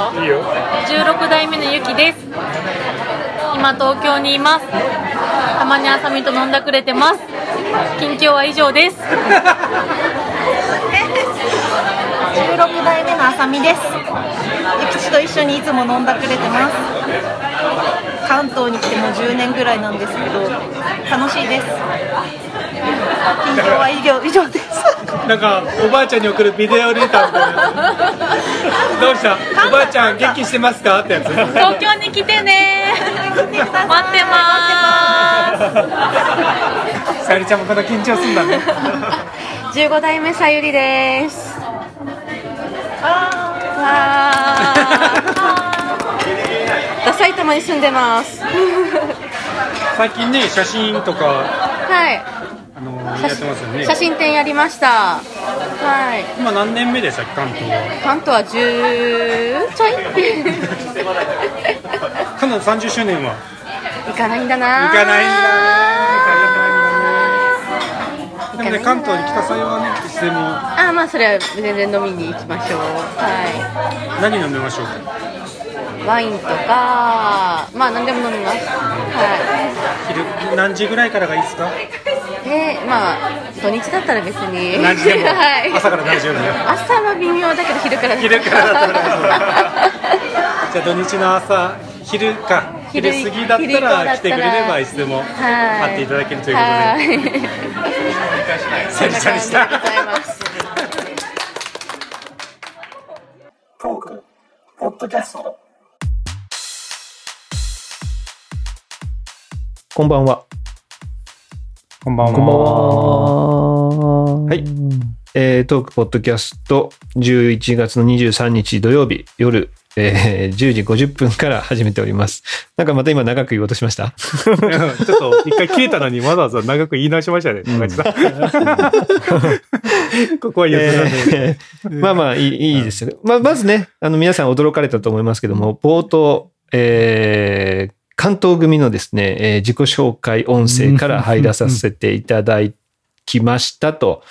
か？16代目のゆきです。今東京にいます。たまにあさみと飲んだくれてます。近況は以上です。16代目のあさみです。ゆきちと一緒にいつも飲んだくれてます。関東に来てもう10年ぐらいなんですけど楽しいです。近況は以上以上ですなんかおばあちゃんに送るビデオレターみたいな。どうした？おばあちゃん元気してますか？ってやつ。東京に来てね。待ってます。さゆりちゃんもこんな緊張すんだね。15代目さゆりです。あ埼玉に住んでます。最近ね写真とかはいあのやってますよね。写真展やりました。はい。今何年目でしたっけ関東は？関東は10ちょい。カナダ30周年は？行かないんだな。行かないんだでもね関東に来た際はねいつでも。ああまあそれは全然飲みに行きましょう。は何飲みましょうか？いワインとかまあ何でも飲みます。は昼何時ぐらいからがいいですか？いえー、まあ土日だったら別に。何時でも。はい。朝から大丈夫朝は微妙だけど昼から。昼からだったら大丈夫じゃあ土日の朝昼か昼昼過ぎだったらら来てくれればいつでもはい。会っていただけるということで、はい。さゆりちゃんでした。トーク、ポッドキャスト。こんばんは。こんばんはこんばんは。はい。えー、トークポッドキャスト11月の23日土曜日夜、えー、10時50分から始めております。なんかまた今長く言おうとしました？ちょっと一回消えたのにわざわざ長く言い直しましたね、高橋さん ここは譲らない。えーまあまあいいいいですよ。まあ、まずね、あの皆さん驚かれたと思いますけども、冒頭、えー、関東組のですね、えー自己紹介音声から入らさせていただきましたと。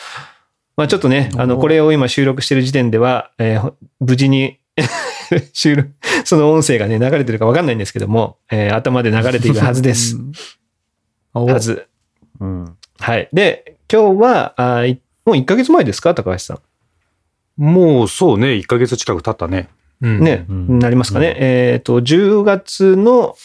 まあちょっとね、あの、これを今収録している時点では、えー無事に 収録、その音声がね、流れてるかわかんないんですけども、えー頭で流れていくはずです。はず。うん。はい。で、今日は、あもう1ヶ月前ですか高橋さん？もうそうね、1ヶ月近く経ったね。うん。ね、うん。なりますかね。えっ、と、10月の、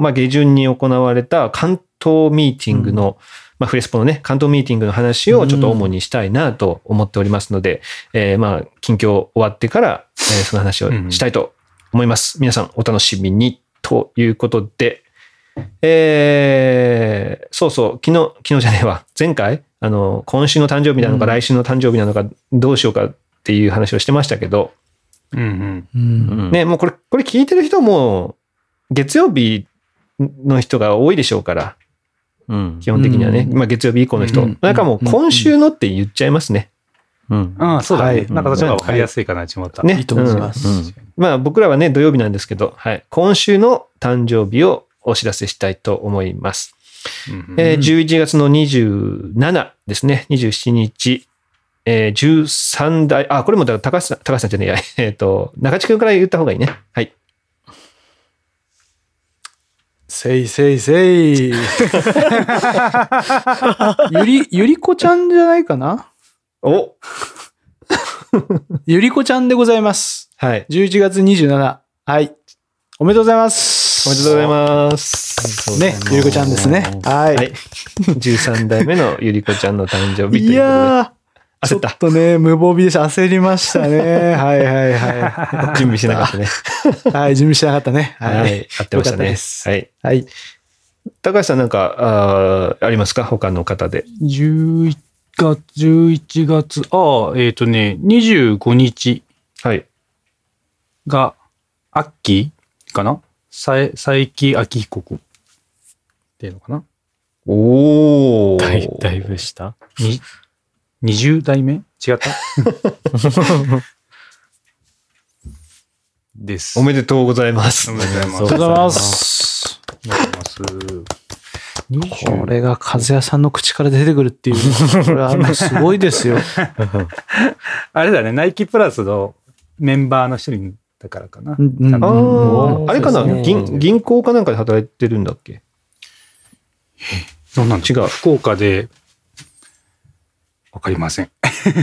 まあ、下旬に行われた関東ミーティングの、まあ、フレスポのね、関東ミーティングの話をちょっと主にしたいなと思っておりますので、えーまあ、近況終わってから、えーその話をしたいと思います。皆さんお楽しみにということで、えーそうそう、昨日、昨日じゃねえわ、前回、あの、今週の誕生日なのか、来週の誕生日なのか、どうしようかっていう話をしてましたけど、うんうん。うんね、もうこれ、これ聞いてる人も、月曜日の人が多いでしょうから、うん。基本的にはね。まあ月曜日以降の人。うんなんかもう今週のって言っちゃいますね。うん。ああ、そうだね。はいなんかそっちの方が分かりやすいかな、ちまった。ね。いいと思いますうんまあ僕らはね、土曜日なんですけど、はい。今週の誕生日をお知らせしたいと思います。うんえー11月の27ですね。27日。えー13代、あ、これもだ高橋さん、高橋さんじゃねえや。えっ、と、中地君から言った方がいいね。はい。せいせいせい。ゆり、ゆりこちゃんじゃないかな？お ゆりこちゃんでございます。はい。11月27。はい。おめでとうございます。おめでとうございます。ね、ゆりこちゃんですね。はい。はい。13代目のゆりこちゃんの誕生日ということで。いやー、ちょ焦っとね、無防備でした。焦りましたね。はいはいは準備してなかったね。い。はい、準備してなかったね。ははい。い。合ってましたね。はい。はい。高橋さんなんか、あーありますか？他の方で。11月、11月、ああ、えっ、とね、25日はい。が、アッキーかな佐伯明彦君っていうのかな？おだいだいぶしたに ?20 代目？違った？です。おめでとうございます。おめでとうございます。ありがとうございます。ありがとうございます。これが和也さんの口から出てくるっていう。これはもうすごいですよ。あれだね、ナイキプラスのメンバーの一人だからかな。あうんあ、あれかな？ね銀銀行かなんかで働いてるんだっけ？どうなん違う福岡で、わかりません。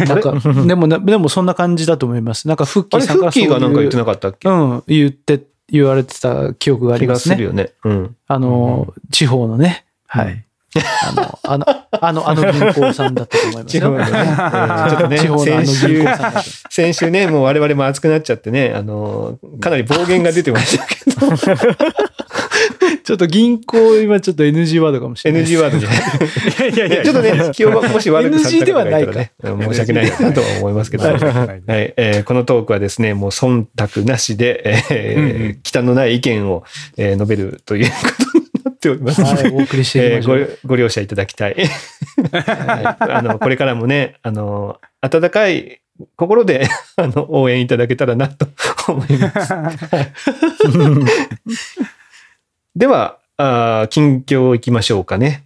なんか、でもな、でもそんな感じだと思います。なんか、フッキーさんからフッキーがなんか言ってななかったっけ？うん、言って、言われてた記憶があり気ますね。がするよね。うん。あの、地方のね、はい。あの、あの、あの、あの銀行さんだったと思いますよ。地方の銀週行さん。先週ね、もう我々も熱くなっちゃってね、あの、かなり暴言が出てましたけど、ちょっと銀行、今ちょっと NG ワードかもしれない。NG ワードじゃない。いやいやちょっとね、気を もし悪くされたらね、うん申し訳ないなとは思いますけど、ははいい、えーこのトークはですね、もう忖度なしで、えー忌憚のない意見を、えー述べるということになっております。はい、お送りしていえーきましょう。ごご了承いただきたい。はいあのこれからもね、あの、温かい心であの応援いただけたらなと思います。では、あー近況行きましょうかね。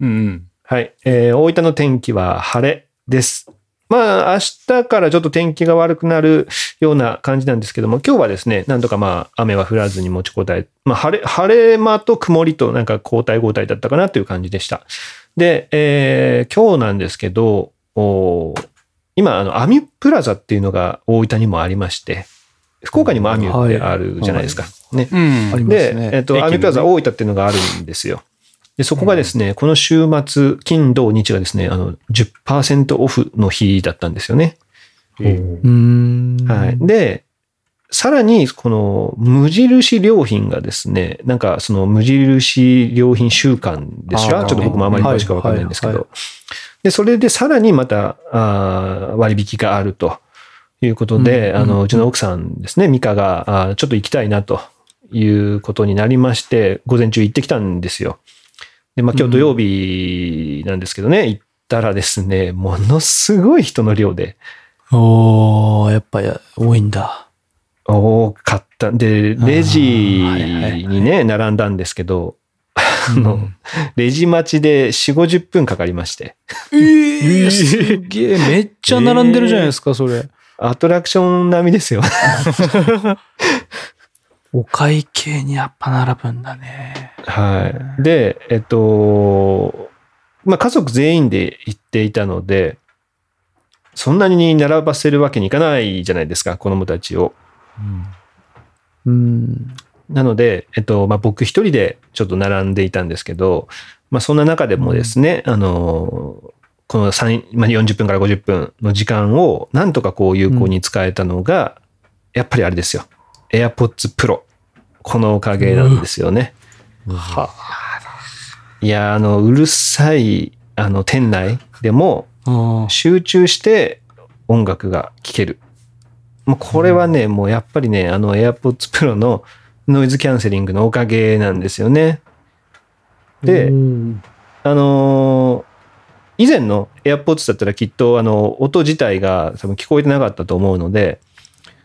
うんうん。はい、えー大分の天気は晴れです。まあ、明日からちょっと天気が悪くなるような感じなんですけども、今日はですね、なんとかまあ、雨は降らずに持ちこたえ、まあ、晴れ、晴れ間と曇りとなんか交代交代だったかなという感じでした。で、えー今日なんですけど、おー今、あの、アミュプラザっていうのが大分にもありまして、福岡にもアミュってあるじゃないですか。ね。うんありますで、ね。えっと、アミュプラザ大分っていうのがあるんですよ。で、そこがですね、この週末、金、土、日がですね、あの、10%オフの日だったんですよね。はい。で、さらに、この無印良品がですね、なんかその無印良品週間でしょちょっと僕もあまり詳しくわかんないんですけど。で、それでさらにまたあー割引があるということで、うんあの、うんうちの奥さんですね、ミカが、あーちょっと行きたいなということになりまして、午前中行ってきたんですよ。で、まあ今日土曜日なんですけどね、行ったらですね、ものすごい人の量で、おー、やっぱや多いんだ。多かった。で、レジにね、並んだんですけど、あの、レジ待ちで4、50分かかりまして、えー、すげえ、めっちゃ並んでるじゃないですか、それ。アトラクション並みですよ。お会計にやっぱ並ぶんだね。はい。で、えっと、まあ、家族全員で行っていたので、そんなに並ばせるわけにいかないじゃないですか、子供たちを。うん。なので、えっと、まあ、僕一人でちょっと並んでいたんですけど、まあ、そんな中でもですね、あの、この3、まあ、40分から50分の時間をなんとかこう有効に使えたのが、やっぱりあれですよ。AirPods Pro。このおかげなんですよね。いや、あの、うるさい、あの、店内でもあ集中して音楽が聴ける。もうこれはね、もうやっぱりね、あの AirPods Pro のノイズキャンセリングのおかげなんですよね。で、うんあのー以前の AirPods だったらきっとあの音自体が多分聞こえてなかったと思うので、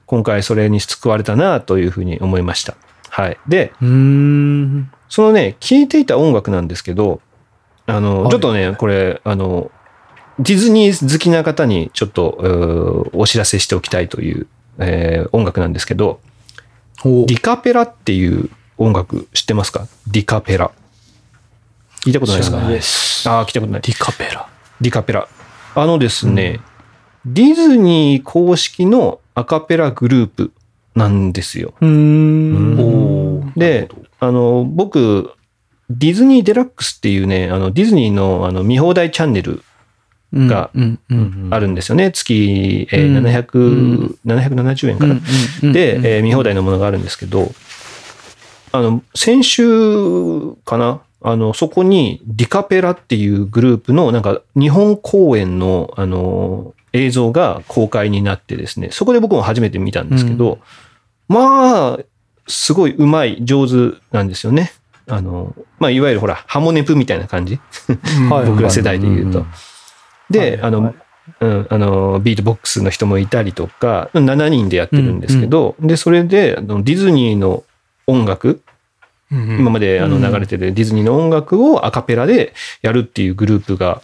今回それに救われたなというふうに思いました。はい。で。そのね、聴いていた音楽なんですけど、あの、はいちょっとね、これ、あの、ディズニー好きな方にちょっとお知らせしておきたいという、えー音楽なんですけど、おディカペラっていう音楽知ってますか？ディカペラ。聞いたことないですか？ですああ、聞いたことない。ディカペラ。ディカペラ。あのですね、ディズニー公式のアカペラグループなんですよ。うーん。で、あの、僕、ディズニーデラックスっていうね、あの、ディズニーのあの見放題チャンネルうんがうんうんあるんですよね。月、えーうん700、770円かな？で、えー見放題のものがあるんですけど、あの、先週かな？あの、そこにディカペラっていうグループのなんか日本公演のあの、映像が公開になってですね、そこで僕も初めて見たんですけど、まあ、すごい上手い、上手なんですよね。あの、まあ、いわゆるほら、ハモネプみたいな感じ。はい 僕ら世代で言うと。で、あはい。の、うん、あの、ビートボックスの人もいたりとか、7人でやってるんですけど、で、それで、あのディズニーの音楽、今まであのうん流れてるディズニーの音楽をアカペラでやるっていうグループが、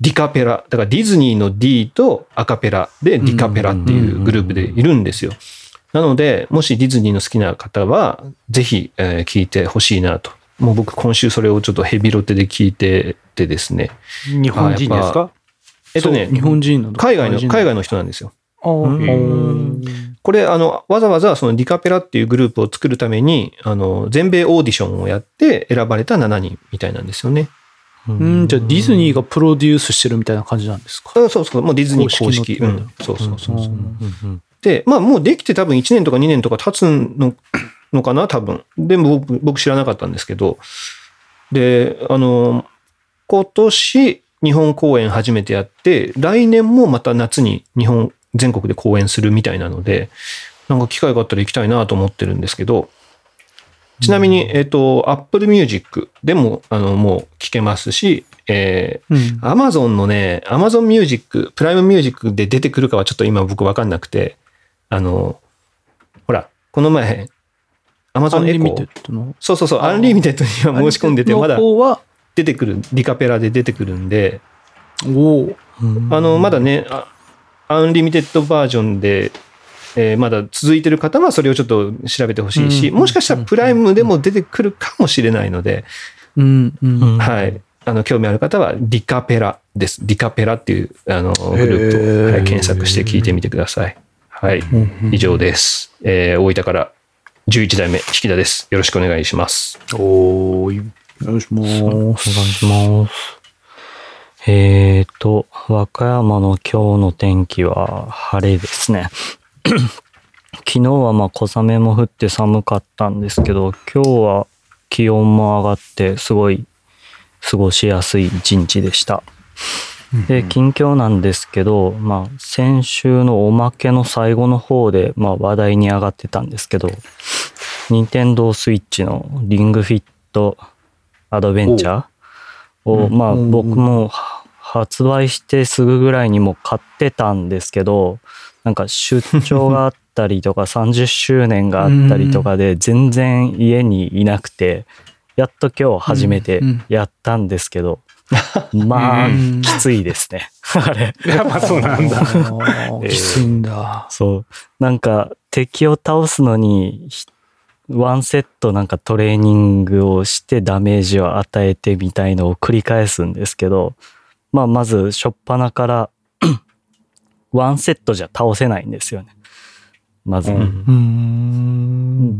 ディカペラ、だからディズニーの D とアカペラでディカペラっていうグループでいるんですよ。なので、もしディズニーの好きな方は、ぜひ、えー聞いてほしいなと。もう僕今週それをちょっとヘビロテで聞いててですね。日本人ですか？えっとね日本人海外の、海外外の人なんですよ。人これ、あの、わざわざそのディカペラっていうグループを作るために、あの、全米オーディションをやって選ばれた7人みたいなんですよね。うん、じゃあディズニーがプロデュースしてるみたいな感じなんですか？あそうそう、もうディズニー公公式。式のうん、そうそうそうそう。うんで、まあもうできて多分1年とか2年とか経つののかな、多分。でも僕僕知らなかったんですけど。で、あの、今年日本公演初めてやって、来年もまた夏に日本全国で公演するみたいなので、なんか機会があったら行きたいなと思ってるんですけど、ちなみに、えっ、と、Apple Music でも、あの、もう聴けますし、えーうん。アマゾンのね、アマゾンミュージック、プライムミュージックで出てくるかはちょっと今僕わかんなくて、あの、ほら、この前、アマアゾンエコー。そうそうそう、アンリミテッドには申し込んでて、まだ出てくる、リカペラで出てくるんで、おお。あの、まだね、あアンリミテッドバージョンで、えーまだ続いてる方はそれをちょっと調べてほしいし、うんもしかしたらプライムでも出てくるかもしれないので、うんうん。はい。あの、興味ある方は、リカペラです。リカペラっていう、あの、グループを、はい検索して聞いてみてください。はい。以上です。えー大分から11代目、引田です。よろしくお願いします。おーい。よろしくもお願いします。えーと、和歌山の今日の天気は晴れですね。昨日はまあ小雨も降って寒かったんですけど、今日は気温も上がってすごい過ごしやすい一日でした。で、近況なんですけど、まあ先週のおまけの最後の方でまあ話題に上がってたんですけど、任天堂スイッチのリングフィットアドベンチャーを、まあ僕もは発売してすぐぐらいにも買ってたんですけど、なんか出張があったりとか 30周年があったりとかで全然家にいなくて、やっと今日初めてやったんですけど、まあうんきついですね。あれ。やっぱそうなんだ。きついんだ。そう。なんか敵を倒すのに、ひワンセットなんかトレーニングをしてダメージを与えてみたいのを繰り返すんですけど、まあまず初っ端から ワンセットじゃ倒せないんですよね。まず。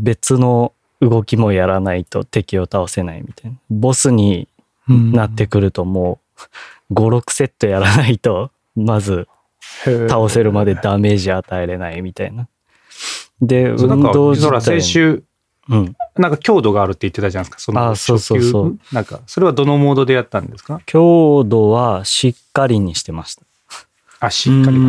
別の動きもやらないと敵を倒せないみたいな。ボスになってくるともう5、6セットやらないと、まず倒せるまでダメージ与えれないみたいな。で、運動自体先週、うん。なんか強度があるって言ってたじゃないですか。そのあそうそうそう初級なんか、それはどのモードでやったんですか？強度はしっかりにしてました。あ、しっかり。う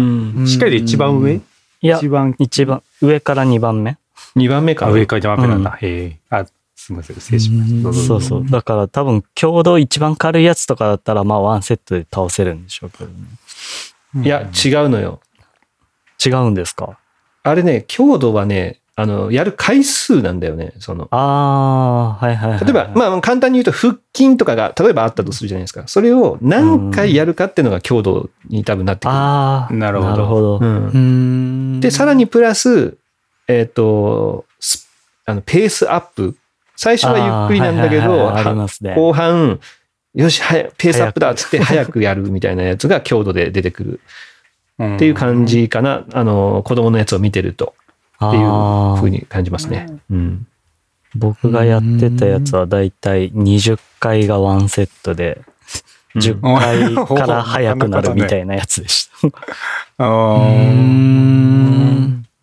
んしっかりで一番上？いや一、番一番、上から2番目2番目か。上から一番上なんだ。へえ。あ、すみません。失礼しました。どうぞどぞそうそう。だから多分、強度一番軽いやつとかだったら、まあワンセットで倒せるんでしょうけどね。いや、違うのよ。違うんですか？あれね、強度はね、あの、やる回数なんだよね。その、ああ、はいはいはい。例えば、まあ簡単に言うと腹筋とかが、例えばあったとするじゃないですか。それを何回やるかっていうのが強度に多分なってくる。ああ、なるほどなるほど。うんうん。で、さらにプラス、えっ、と、スあのペースアップ。最初はゆっくりなんだけど。後半、よし、はやペースアップだっつって早くやるみたいなやつが強度で出てくるうんっていう感じかな。あの、子供のやつを見てるとっていうあー風に感じますね。うん。僕がやってたやつはだいたい20回がワンセットで、10回から早くなるみたいなやつでした。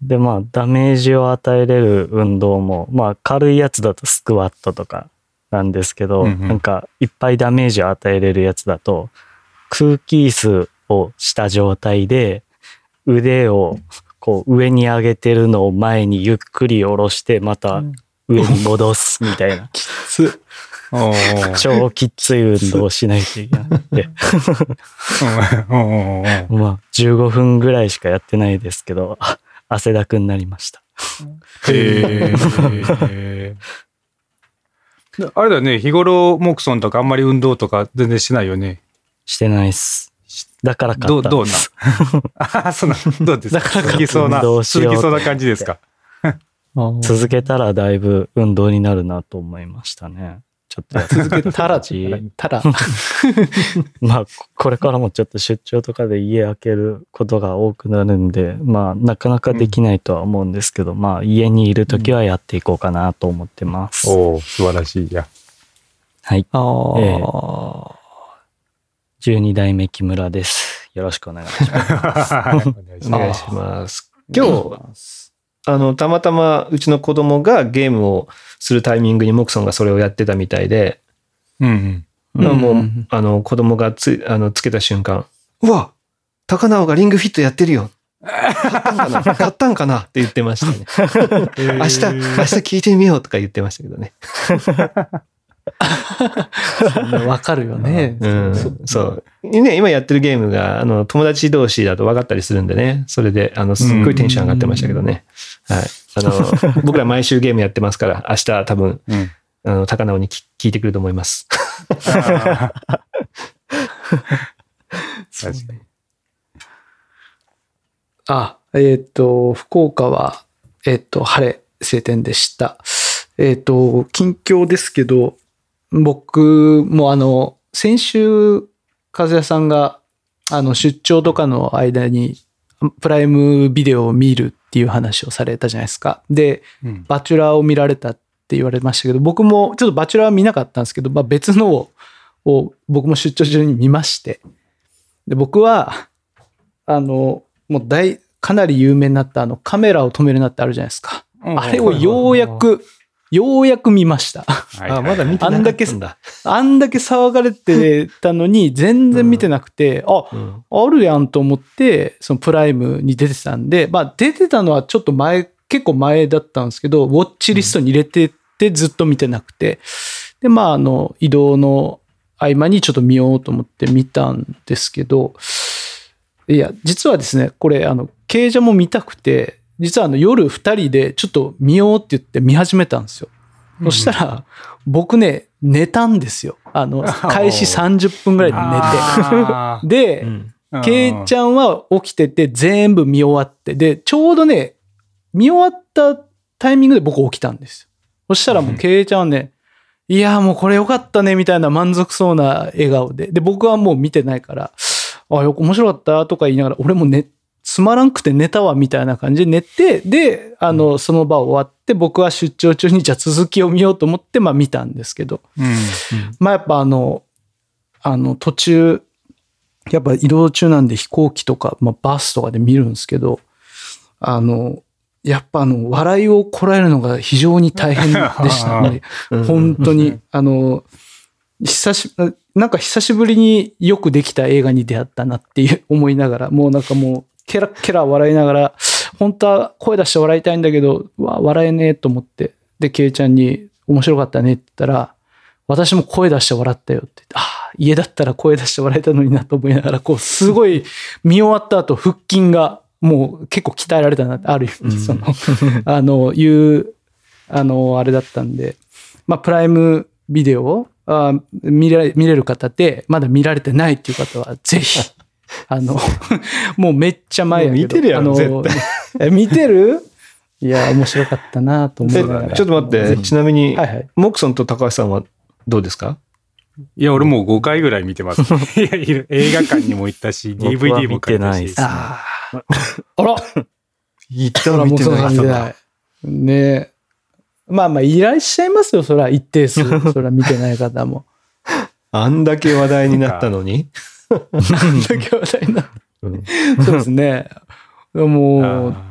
で、まあ、ダメージを与えれる運動も、まあ、軽いやつだとスクワットとかなんですけど、うんうんなんか、いっぱいダメージを与えれるやつだと、空気椅子をした状態で、腕をこう上に上げてるのを前にゆっくり下ろして、また上に戻すみたいな、おー超きつい運動をしないといけなくて、まあ、15分ぐらいしかやってないですけど、あ 汗だくになりました。へえ。あれだよね、日頃、モクソンとかあんまり運動とか全然しないよね。してないっす。だから買どう、ったんどうな。あ あ、そうなん、どうですか？だから続きそうな、続きそうな感じですか？続けたらだいぶ運動になるなと思いましたね。ちょっと続けたらって言ったら。まあ、ここれからもちょっと出張とかで家開けることが多くなるんで、まあ、なかなかできないとは思うんですけど、まあ、家にいるときはやっていこうかなと思ってます。おお素晴らしい。いや。はい。ああ、え12代目木村です。よろしく お願いします。お願いします。今日、あの、たまたまうちの子供がゲームをするタイミングにモクソンがそれをやってたみたいで、うんうん。うんもう、あの、子供がつ、あの、つけた瞬間、うわ高直がリングフィットやってるよ買ったんかな？買ったんかな？って言ってましたね。明日、明日聞いてみようとか言ってましたけどね。わかるよね。うんそそう。ね、今やってるゲームが、あの、友達同士だと分かったりするんでね。それで、あの、すっごいテンション上がってましたけどね。はい。あの、僕ら毎週ゲームやってますから、明日多分、うん。あの、高直にき聞いてくると思います。あえっ、と、福岡は、えっ、と、晴れ、晴天でした。えっ、と、近況ですけど、僕もあの、先週、和也さんが、あの、出張とかの間に、プライムビデオを見るっていう話をされたじゃないですか。で、うんバチェラーを見られたって言われましたけど、僕もちょっとバチェラーは見なかったんですけど、まあ、別のをを僕も出張中に見まして、で僕は、あの、もう大、かなり有名になったあのカメラを止めるなってあるじゃないですか。あれをようやく、ようやく見ました。はいあ、まだ見てなかったんだ。あんだけ騒がれてたのに全然見てなくて、あ、うんあるやんと思って、そのプライムに出てたんで、まあ出てたのはちょっと前、結構前だったんですけど、ウォッチリストに入れててずっと見てなくて、で、まああの、移動の合間にちょっと見ようと思って見たんですけど、いや、実はですね、これ、あの、経者も見たくて、実はあの夜二人でちょっと見ようって言って見始めたんですよ。そしたら、僕ね、寝たんですよ。あの、開始30分ぐらいで寝あて。で、うケイちゃんは起きてて全部見終わって、で、ちょうどね、見終わったタイミングで僕起きたんですよ。そしたらもうケイちゃんはね、いや、もうこれよかったね、みたいな満足そうな笑顔で。で、僕はもう見てないから、あ、よ面白かったとか言いながら、俺もね、つまらんくて寝たわ、みたいな感じで寝て、で、あの、その場終わって、僕は出張中にじゃあ続きを見ようと思って、まあ見たんですけど、うんまあやっぱあの、あの途中、やっぱ移動中なんで飛行機とか、まあ、バスとかで見るんですけど、あの、やっぱあの、笑いをこらえるのが非常に大変でしたね。本当に。あの、久し、なんか久しぶりによくできた映画に出会ったなっていう思いながら、もうなんかもう、ケラッケラ笑いながら、本当は声出して笑いたいんだけど、うわ、笑えねえと思って、で、ケイちゃんに面白かったねって言ったら、私も声出して笑ったよって言って、ああ、家だったら声出して笑えたのになと思いながら、こう、すごい見終わった後、腹筋がもう結構鍛えられたなって、ある意味、その、あの、いう、あの、あれだったんで、まあ、プライムビデオをあ見れ見れる方で、まだ見られてないっていう方は、ぜひ、あの、もうめっちゃ前や見てるやろあの絶 え見てる？いや、面白かったなと思えいながら。ちょっと待って、ちなみにはいはい、モクソンと高橋さんはどうですか？いや、俺もう5回ぐらい見てます。いや映画館にも行ったし、DVD も買ったし見てないです。ああ。あら言っほら、もうそんない。ねえ。まあまあ、いらっしゃいますよ、それは一定数。それは見てない方も。あんだけ話題になったのに。なんだけ話題になそうですね。もう、あ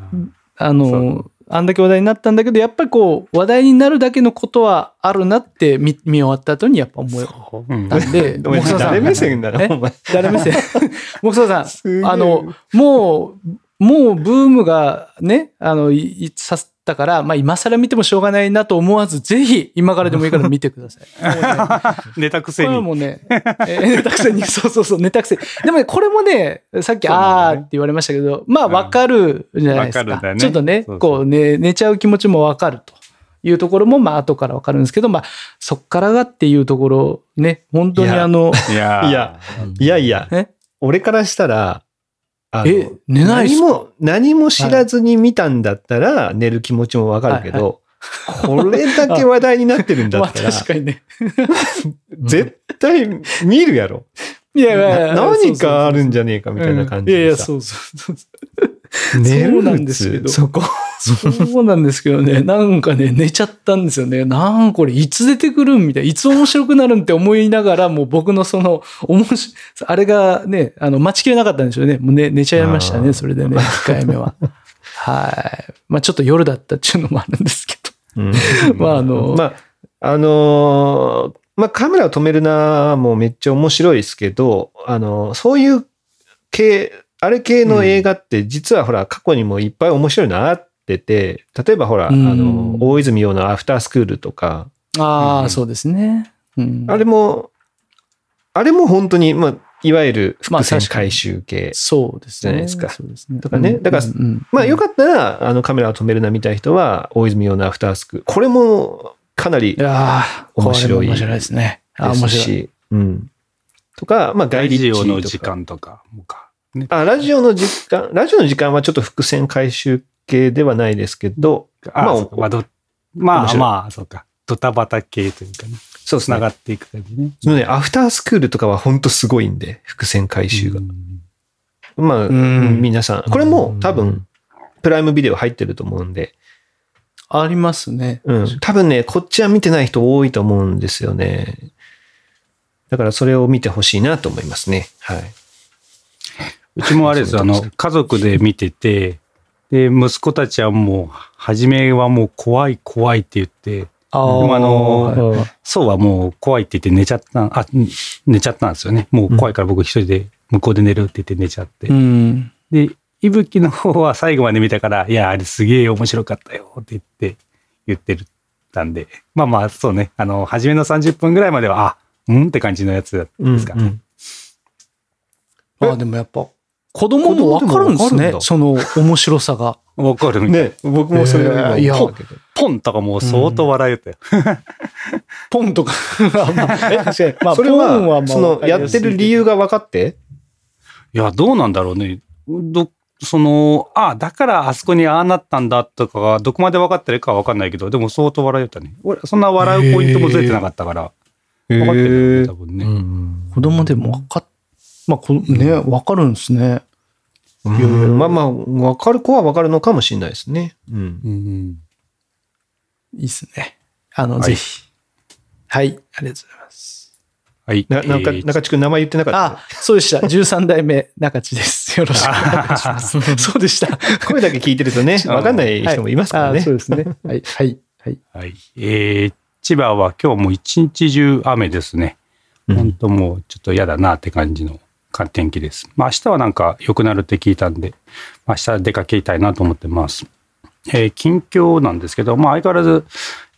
あの、あんだけ話題になったんだけど、やっぱりこう、話題になるだけのことはあるなって見見終わった後にやっぱ思いーう。ん。たんで、お前木曽さん。誰目線だえな、お前。誰目線？木曽さん、あの、もう、もうブームがね、あの、いいさせたから、まあ今更見てもしょうがないなと思わず、ぜひ今からでもいいから見てください。ね寝たくせこれ。もうね、えー寝たくせに、そうそうそう、寝たくせに。でもね、これもね、さっき、ねあーって言われましたけど、まあ、わかるじゃないですか。わかるんだねちょっとね、そうそうこうね、寝ちゃう気持ちもわかるというところも、まあ、後からわかるんですけど、まあ、そっからがっていうところ、ね、本当にあの、いやーいやいやいやえ、俺からしたら、え寝ない何も、何も知らずに見たんだったら、寝る気持ちもわかるけど、これだけ話題になってるんだまあったら、確かにね。絶対見るやろ。いやいや何かあるんじゃねえかみたいな感じうんいやいや。そうそうそう。寝 るそうなんですけどそこ。そうなんですけどね、なんかね、寝ちゃったんですよね。なんこれ、いつ出てくるんみたいな。いつ面白くなるんって思いながら、もう僕のその、おもし、あれがね、あの、待ちきれなかったんでしょうね。もう寝、寝ちゃいましたね、それでね、1回目は。はい。まあちょっと夜だったっていうのもあるんですけど。うんまああのまあ、あのーまあカメラを止めるなもめっちゃ面白いですけど、あのーそういう系、あれ系の映画って実はほら過去にもいっぱい面白いのあってて、例えばほら、あうんの、大泉洋のアフタースクールとか、ああ、うんそうですね。うん、あれも、あれも本当に、まあ、いわゆるまあ伏線確かに回収系。そうですね。じゃないですかそうですね。とかねだからまあよかったら、あのカメラを止めるな見たい人は、大泉洋のアフタースクール。これもかなりいやー面白い面白いですね。面白い。し、うん。とか、まあ、ガライリッチジオのとか時間とかもか。ね、あ、ラジオの時間、ラジオの時間はちょっと伏線回収系ではないですけど、あ、まあまあどまあまあ、そうか。ドタバタ系というかね。そうですね。繋がっていく感じね。そのね、アフタースクールとかは本当すごいんで、伏線回収が。うんまあ、ん皆さん、これも多分、プライムビデオ入ってると思うんで、ありますね。うん。多分ね、こっちは見てない人多いと思うんですよね。だからそれを見てほしいなと思いますね。はい。うちもあれですよ、あの、家族で見てて、で、息子たちはもう、初めはもう怖い怖いって言って、ああのはいそうはもう怖いって言って寝ちゃった、あ、うん寝ちゃったんですよね。もう怖いから僕一人で向こうで寝るって言って寝ちゃって。うん。で、いぶきの方は最後まで見たから、いや、あれすげえ面白かったよって言って、言ってるたんで、まあまあ、そうね、あの、初めの30分ぐらいまでは、あ、うん？って感じのやつですか。うんうんあ、でもやっぱ、子供もわかるんですね。その面白さが。わかるみたい。ね、僕もそれは今いや思ったけど。ポンとかもう相当笑えたよ。ポンとか。まあえ確かに。まあ、それポンは、まあその、やってる理由が分かって？いや、どうなんだろうね。ど、その、あだからあそこにああなったんだとかが、どこまで分かってるかは分かんないけど、でも相当笑えたね。俺、そんな笑うポイントもずれてなかったから、分かってるよね、多分ね。子供でもわかっ、まあ、こね、わかるんですね。うんまあまあ、分かる子は分かるのかもしれないですね。うん。うんいいっすね。あの、はいぜひ。はい、ありがとうございます。はい。な、なんか、えー中地君名前言ってなかった？あ、そうでした。13代目中地です。よろしくお願いします。そうでした。声だけ聞いてるとね、分かんない人もいますからねはいあ。そうですね。はい、はい、はい。はい。えー千葉は今日も一日中雨ですね。うん本当もうちょっと嫌だなって感じの天気です。まあ明日はなんか良くなるって聞いたんで、明日出かけたいなと思ってます。えー近況なんですけど、まあ相変わらず、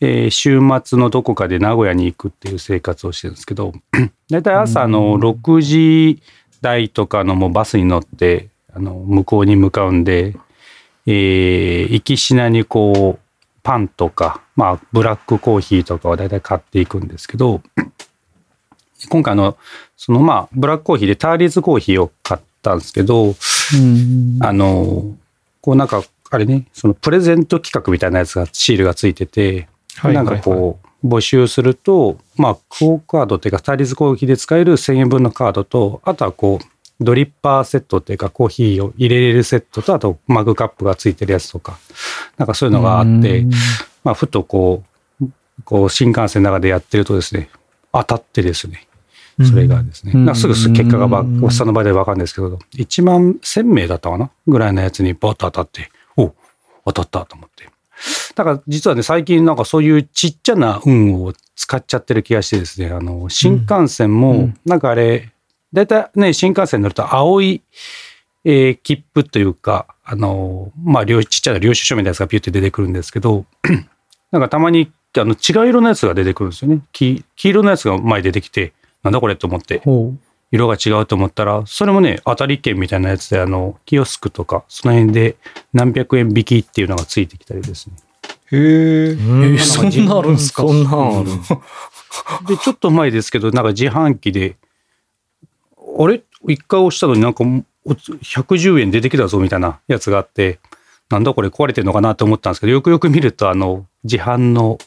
えー週末のどこかで名古屋に行くっていう生活をしてるんですけど、だいたい朝の6時台とかのもうバスに乗って、あの、向こうに向かうんで、えー行きしなにこう、パンとか、まあ、ブラックコーヒーとかを大体買っていくんですけど、今回あの、そのまあ、ブラックコーヒーでターリーズコーヒーを買ったんですけど、うん。あの、こうなんか、あれね、そのプレゼント企画みたいなやつが、シールがついてて、はいなんかこう、募集すると、まあ、クオカードっていうか、ターリーズコーヒーで使える1000円分のカードと、あとはこう、ドリッパーセットっていうか、コーヒーを入れれるセットと、あとマグカップがついてるやつとか、なんかそういうのがあって、まあ、ふとこう、こう、新幹線の中でやってるとですね、当たってですね、それがですね、うんすぐ結果がば、おっさんの場合でわかるんですけど、1万1000名だったかなぐらいのやつにボッと当たって、お当たったと思って。だから実はね、最近なんかそういうちっちゃな運を使っちゃってる気がしてですね、あの、新幹線も、なんかあれ、だいたいね、新幹線乗ると青い、えー切符というか、あの、まあ、領ちっちゃな領収書みたいなやつがピュって出てくるんですけど、なんかたまにあの違う色のやつが出てくるんですよね。黄黄色のやつが前に出てきて、なんだこれと思って、ほ色が違うと思ったら、それもね、当たり券みたいなやつで、あの、キオスクとか、その辺で何百円引きっていうのがついてきたりですね。へえ。そんなあるんですか？そんなんある。で、ちょっと前ですけど、なんか自販機で、あれ？一回押したのになんかおつ110円出てきたぞみたいなやつがあって、なんだこれ壊れてんのかなと思ったんですけど、よくよく見ると、あの、自販の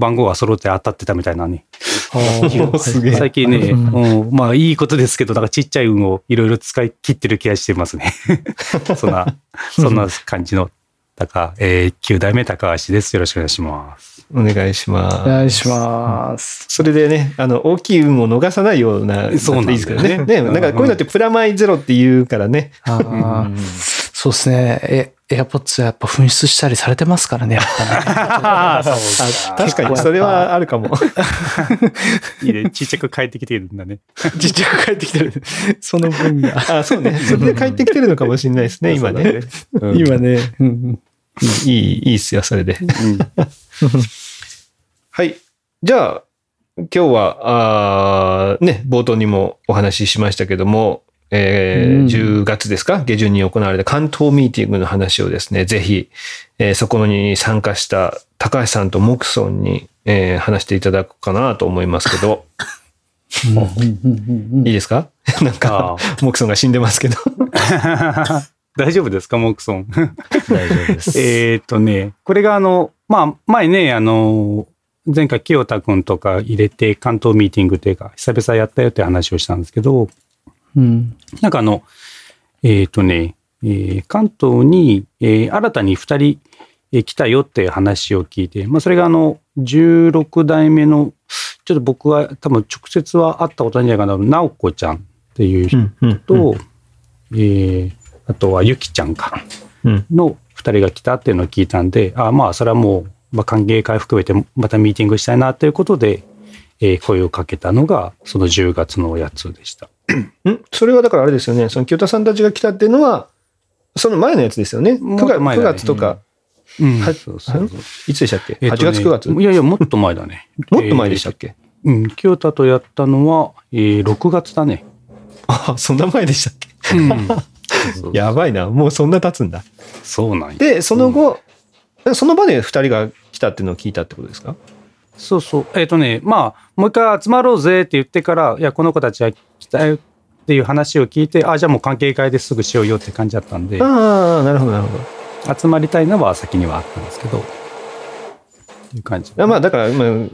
番号が揃って当たってたみたいなね。すげえ最近ね、うんうんまあいいことですけど、なんかちっちゃい運をいろいろ使い切ってる気がしてますね。そんな、そんな感じの、高、えー、9代目高橋です。よろしくお願いします。お願いします。お願いします。それでね、あの、大きい運を逃さないような、そうなんですけどね。ね、なんかこういうのってプラマイゼロって言うからね。あーそうですね。え、エアポッツはやっぱ紛失したりされてますからね、やっぱね。あ確かに、それはあるかも。いいね。ちっちゃく帰ってきてるんだね。ちっちゃく帰ってきてる。その分が。あ、そうね。それで帰ってきてるのかもしれないですね、今ね。うん今ね。うんうんいい、いいっすよ、それで。はい。じゃあ、今日は、あーね、冒頭にもお話ししましたけども、えーうん。10月ですか？下旬に行われた関東ミーティングの話をですね、ぜひ、えーそこに参加した高橋さんとモクソンに、えー話していただくかなと思いますけど、いいですか？なんか、モクソンが死んでますけど。大丈夫ですか、モクソン。大丈夫です。えーっとね、これがあの、まあ、前ね、あの、前回清田くんとか入れて関東ミーティングというか、久々やったよって話をしたんですけど、うん。なんかあの、えーっとね、えー関東に、えー新たに2人、えー来たよっていう話を聞いて、まあ、それがあの、16代目の、ちょっと僕は多分直接は会ったことないんじゃないかな、直子ちゃんっていう人と、えーあとはゆきちゃんか。うんの2人が来たっていうのを聞いたんで、あまあ、それはもう、まあ、歓迎会含めて、またミーティングしたいなということで、えー声をかけたのが、その10月のやつでした。ん？それはだからあれですよね。その清田さんたちが来たっていうのは、その前のやつですよね。9もっ月と前だね9月とか、うんはそうそうそういつでしたっけ、えっ ?8 とね月9月？もいやいや、もっと前だね。っと前でしたっけ、うん、清田とやったのは、えー6月だね。あ、そんな前でしたっけ？うん、やばいな。もうそんな経つんだ。そうなんや。で、その後、その場で2人が来たっていうのを聞いたってことですか？そうそう。えっ、とね、まあ、もう一回集まろうぜって言ってから、いや、この子たちは来たよっていう話を聞いて、あ、じゃあもう関係会ですぐしようよって感じだったんで、ああ、なるほど、なるほど。集まりたいのは先にはあったんですけど、いう感じ。あまあ、だから、今、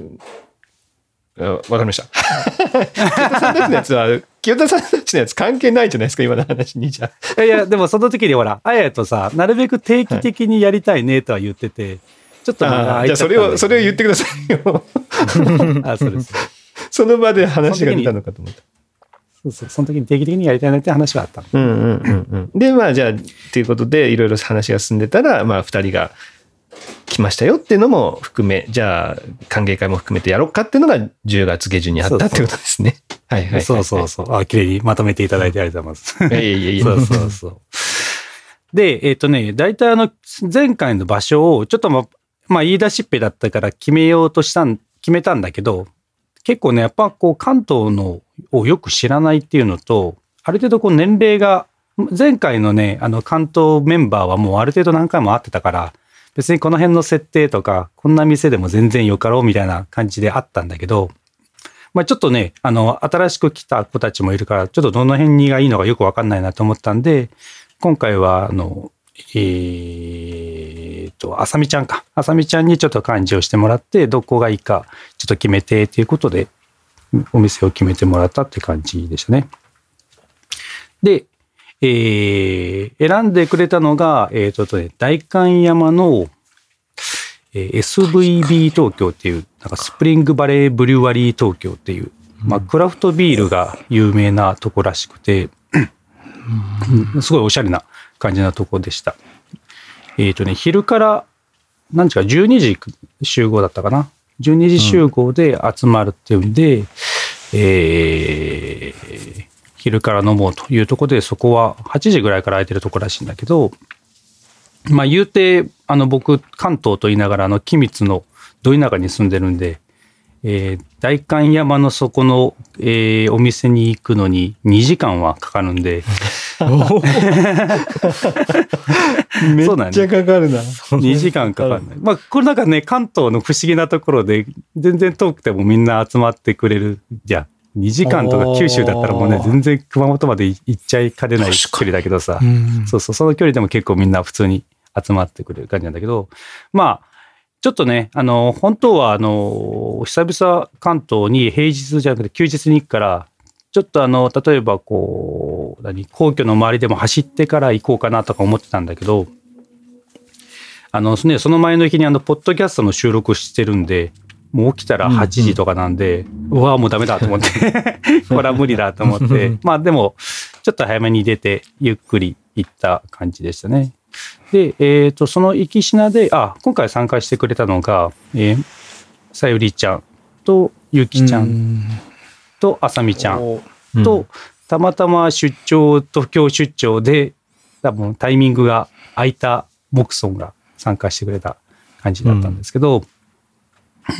あわかりました。清田さんたちのやつは、清田さんたちのやつ関係ないじゃないですか、今の話にじゃあ。いやいや、でもその時にほら、あやとさ、なるべく定期的にやりたいねとは言ってて、ちょっとあ空いーじゃあそれを、それを言ってくださいよ。あ、そうです。その場で話が出たのかと思った。そうそう、その時に定期的にやりたいねって話はあったの。うんうんうんうん。で、まあじゃあ、ということで、いろいろ話が進んでたら、まあ二人が来ましたよっていうのも含め、じゃあ、歓迎会も含めてやろうかっていうのが10月下旬にあったってことですね。はいはいはいはい。そうそうそう。あ、綺麗にまとめていただいてありがとうございます。いやいやいやそうそうそう。で、えっ、とね、大体あの、前回の場所を、ちょっとまあ、まあ、言い出しっぺだったから決めようとしたん、決めたんだけど、結構ね、やっぱこう、関東のをよく知らないっていうのと、ある程度こう、年齢が、前回のね、あの、関東メンバーはもうある程度何回も会ってたから、別にこの辺の設定とか、こんな店でも全然よかろうみたいな感じであったんだけど、まあちょっとね、あの、新しく来た子たちもいるから、ちょっとどの辺にがいいのかよくわかんないなと思ったんで、今回は、あの、えーと、あさみちゃんか。あさみちゃんにちょっと幹事をしてもらって、どこがいいか、ちょっと決めてっていうことで、お店を決めてもらったって感じでしたね。で、えー選んでくれたのが、えーととね、代官山の、えー SVB 東京っていう、なんかスプリングバレーブリュワリー東京っていう、まあ、クラフトビールが有名なとこらしくて、うんすごいおしゃれな感じなとこでした。えっ、とね、昼から、何時か12時集合だったかな。12時集合で集まるっていうんで、えー昼から飲もうというところで、そこは8時ぐらいから空いてるとこらしいんだけど、まあ言うて、あの僕、関東と言いながら、あの、君津のど田舎に住んでるんで、えー代官山のそこの、えーお店に行くのに2時間はかかるんで、めっちゃかかるな。2時間かかんない。まあ、これなんかね、関東の不思議なところで、全然遠くてもみんな集まってくれるじゃん。2時間とか九州だったらもうね、全然熊本まで行っちゃいかねない距離だけどさ、そうそう、その距離でも結構みんな普通に集まってくれる感じなんだけど、まあ、ちょっとね、あの、本当は、あの、久々関東に平日じゃなくて休日に行くから、ちょっとあの、例えばこう、何、皇居の周りでも走ってから行こうかなとか思ってたんだけど、あの、ね、その前の日にあの、ポッドキャストの収録してるんで、もう起きたら8時とかなんで、うわ、もうダメだと思って、これは無理だと思って、まあでも、ちょっと早めに出て、ゆっくり行った感じでしたね。で、えっ、と、その行き品で、あ、今回参加してくれたのが、えーさゆりちゃんとゆきちゃんとあさみちゃんと、たまたま出張、東京出張で、多分タイミングが空いたモクソンが参加してくれた感じだったんですけど、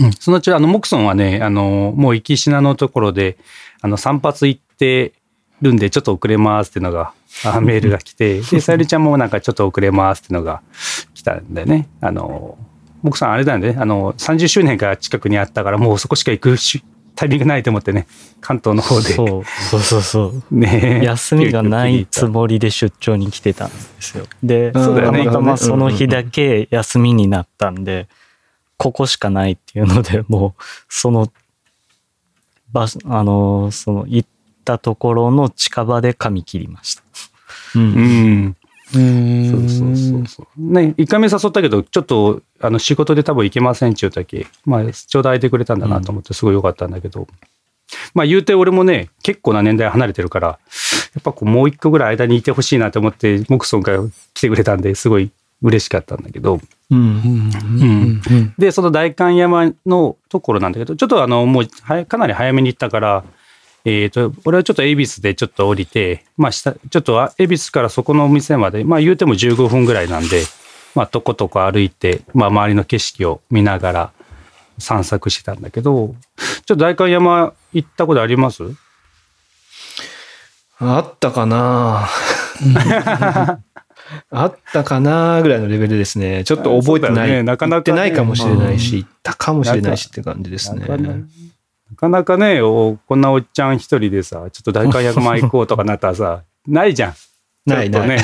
うん。そのうちあのモクソンはね、あの、もう行き品のところで、あの、散髪行ってるんで、ちょっと遅れますっていうのが、あ メールが来て、で、さゆりちゃんもなんかちょっと遅れますっていうのが来たんだよね。あの、モクさんあれだよね、あの、30周年が近くにあったから、もうそこしか行くしタイミングないと思ってね、関東の方で。そうそうそうそう。ね休みがないつもりで出張に来てたんですよ。で、そうだよねたまたまその日だけ休みになったんで、ここしかないっていうので、もう、その、場所、あの、その、行ったところの近場で髪切りました。う。うんん。そうそうそうそう。ね、一回目誘ったけど、ちょっと、あの、仕事で多分行けませんちゅうたけ、まあ、ちょうど空いてくれたんだなと思って、すごい良かったんだけど、まあ、言うて俺もね、結構な年代離れてるから、やっぱこう、もう一個ぐらい間にいてほしいなと思って、モクソンが来てくれたんで、すごい嬉しかったんだけど、うん。うんで、その代官山のところなんだけど、ちょっとあの、もうはや、かなり早めに行ったから、えっ、と、俺はちょっと恵比寿でちょっと降りて、まあ、下、ちょっとあ恵比寿からそこのお店まで、まあ、言うても15分ぐらいなんで、まあ、とことこ歩いて、まあ、周りの景色を見ながら散策してたんだけど、ちょっと代官山行ったことあります？あったかな。あったかなぐらいのレベルですね。ちょっと覚えてない。ね。なかなかね。行ってないかもしれないし、行ったかもしれないしって感じですねな。かななかね、おこんなおっちゃん一人でさ、ちょっと代官山行こうとかなったらさ、ないじゃん。ないない。ね、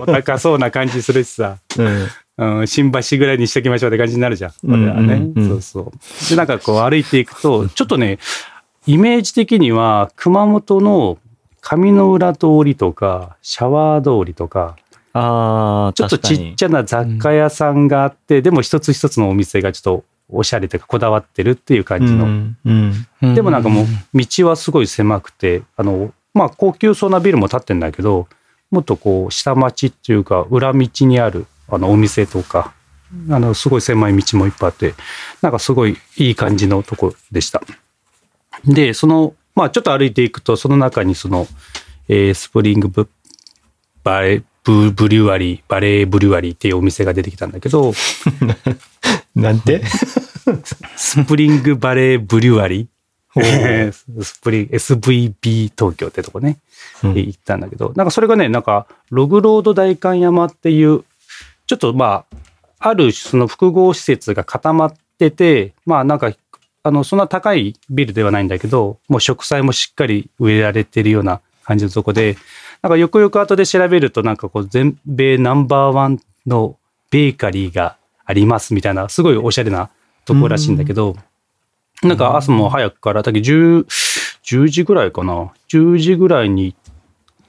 お高そうな感じするしさ。うんうん、新橋ぐらいにしときましょうって感じになるじゃん。うん俺はね、うんうんそうそう。で、なんかこう歩いていくと、ちょっとね、イメージ的には熊本の上の浦通りとか、シャワー通りとか、ああ、ちょっとちっちゃな雑貨屋さんがあって、でも一つ一つのお店がちょっとおしゃれというかこだわってるっていう感じの。うんうんでもなんかもう道はすごい狭くて、あの、まあ高級そうなビルも建ってんだけど、もっとこう下町っていうか裏道にあるあのお店とか、あのすごい狭い道もいっぱいあって、なんかすごいいい感じのとこでした。で、その、まあちょっと歩いていくと、その中にその、えースプリングブバレーブブリュワリー、バレーブリュワリーっていうお店が出てきたんだけど、なんて？スプリングバレーブリュワリー。スプリン SVB 東京ってとこね、うん。で行ったんだけど、なんかそれがね、なんか、ログロード代官山っていう、ちょっとまあ、あるその複合施設が固まってて、まあなんか、あの、そんな高いビルではないんだけど、もう植栽もしっかり植えられてるような感じのとこで、なんかよくよく後で調べると、なんかこう、全米ナンバーワンのベーカリーがありますみたいな、すごいおしゃれなとこらしいんだけど、なんか朝も早くから、だけど10、10時ぐらいかな？10時ぐらいに、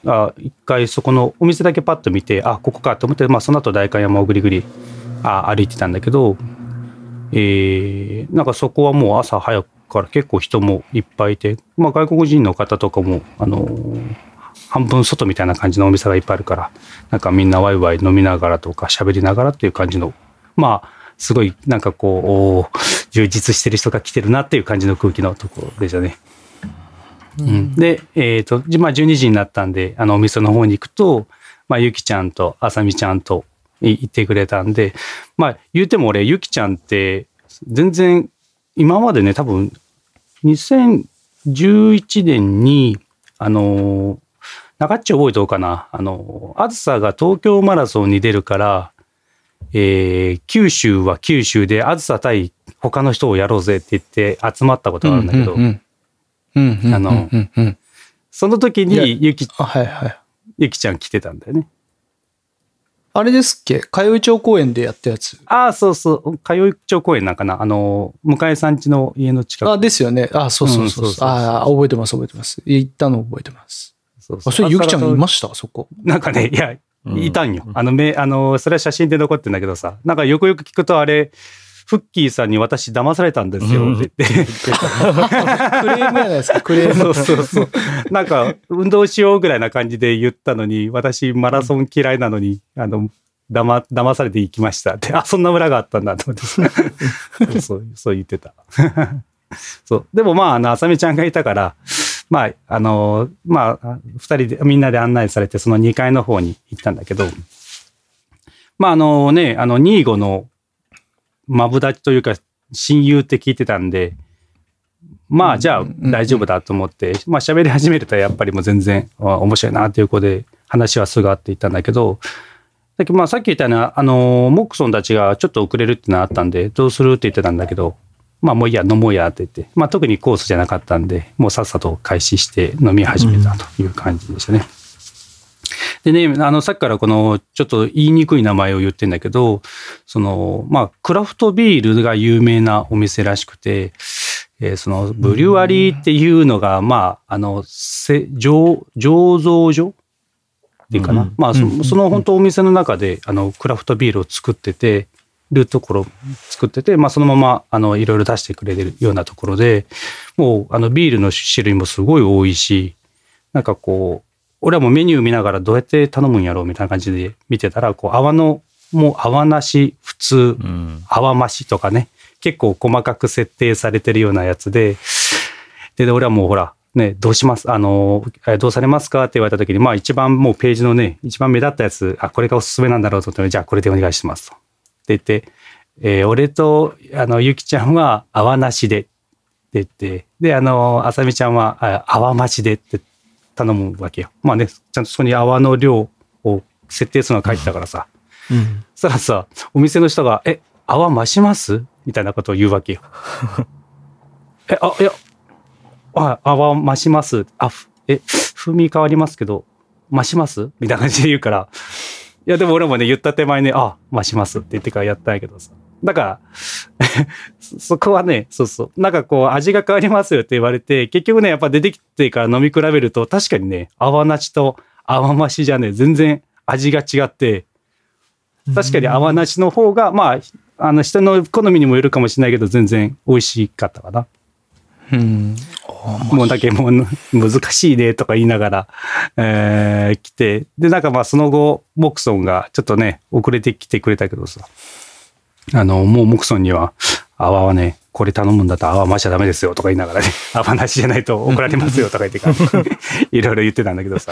あ一回そこのお店だけパッと見て、あ、ここかと思って、まあその後代官山をぐりぐりあ歩いてたんだけど、えー、なんかそこはもう朝早くから結構人もいっぱいいて、まあ外国人の方とかも、あのー半分外みたいな感じのお店がいっぱいあるから、なんかみんなワイワイ飲みながらとか喋りながらっていう感じの、まあ、すごいなんかこう、充実してる人が来てるなっていう感じの空気のところでしたね。うん、で、えっ、と、じまあ12時になったんで、あのお店の方に行くと、まあゆきちゃんとあさみちゃんといいてくれたんで、まあ言うても俺、ゆきちゃんって全然今までね、多分2011年に、あのー中っち覚えておうかな。あの、あずさが東京マラソンに出るから、えー九州は九州であずさ対他の人をやろうぜって言って集まったことがあるんだけど。あの。その時にゆき、あ、はいはい。ゆきちゃん来てたんだよね。あれですっけ？通い町公園でやったやつ。ああ、そうそう。通い町公園なんかな。あの、向井さん家の家の近く。あ、ですよね。あ、そうそうそううんそうそうそうああ、覚えてます覚えてます。行ったの覚えてます。そうあ、それゆきちゃんいすました？そこ。なんかね、いや、うんいたんよ。あの、め、あの、それは写真で残ってんだけどさ、なんかよくよく聞くとあれ、フッキーさんに私騙されたんですよって言って、クレームやないですか、クレーム。そうそうそう。なんか、運動しようぐらいな感じで言ったのに、私マラソン嫌いなのに、あの、だま、騙されて行きましたって、あ、そんな裏があったんだと思って。そ うそう、そう言ってた。そう。でもまあ、あの、あさみちゃんがいたから、まあ、あの、まあ、二人で、みんなで案内されて、その2階の方に行ったんだけど、まあ、あのね、あの、ニーゴのマブダチというか、親友って聞いてたんで、まあ、じゃあ大丈夫だと思って、まあ、喋り始めるとやっぱりもう全然あ面白いなっていう子で話はすぐあっていったんだけど、だけどまあさっき言ったような、あの、モックソンたちがちょっと遅れるってのがあったんで、どうするって言ってたんだけど、まあもういいや、飲もうやって言って、まあ特にコースじゃなかったんで、もうさっさと開始して飲み始めたという感じでしたね。でね、あの、さっきからこの、ちょっと言いにくい名前を言ってんだけど、その、まあ、クラフトビールが有名なお店らしくて、えーその、ブリュワリーっていうのが、まあ、あの、せ醸醸造所っていうかな。まあ、そその本当お店の中で、あの、クラフトビールを作ってて、るところ作ってて、まあ、そのまま、あの、いろいろ出してくれてるようなところで、もう、あの、ビールの種類もすごい多いし、なんかこう、俺はもうメニュー見ながらどうやって頼むんやろうみたいな感じで見てたら、こう、泡の、もう泡なし、普通、うん。泡増しとかね、結構細かく設定されてるようなやつで、で、で俺はもうほら、ね、どうしますあの、えどうされますかって言われた時に、まあ一番もうページのね、一番目立ったやつ、あ、これがおすすめなんだろうと思って、じゃあこれでお願いしますと。ってて、えー俺と、あの、ゆきちゃんは泡なしでって言って、で、あの、あさみちゃんはあ泡増しでって頼むわけよ。まあね、ちゃんとそこに泡の量を設定するのが書いてたからさ。うん。そしたらさ、お店の人が、え、泡増します？みたいなことを言うわけよ。え、あ、いや、あ泡増します。あ、ふえ、風味変わりますけど、増します？みたいな感じで言うから、いや、でも俺もね、言った手前ね、あ、増しますって言ってからやったんやけどさ。だから、そそこはね、そうそう。なんかこう、味が変わりますよって言われて、結局ね、やっぱ出てきてから飲み比べると、確かにね、泡なしと泡増しじゃね、全然味が違って、確かに泡なしの方が、まあ、あの、人の好みにもよるかもしれないけど、全然美味しかったかな。うん。もうだけもう難しいねとか言いながら、えー来て、で、なんかまあその後、モクソンがちょっとね、遅れてきてくれたけどさ、あの、もうモクソンには、泡はね、これ頼むんだったら泡増しちゃダメですよとか言いながらね、泡なしじゃないと怒られますよとか言って、いろいろ言ってたんだけどさ。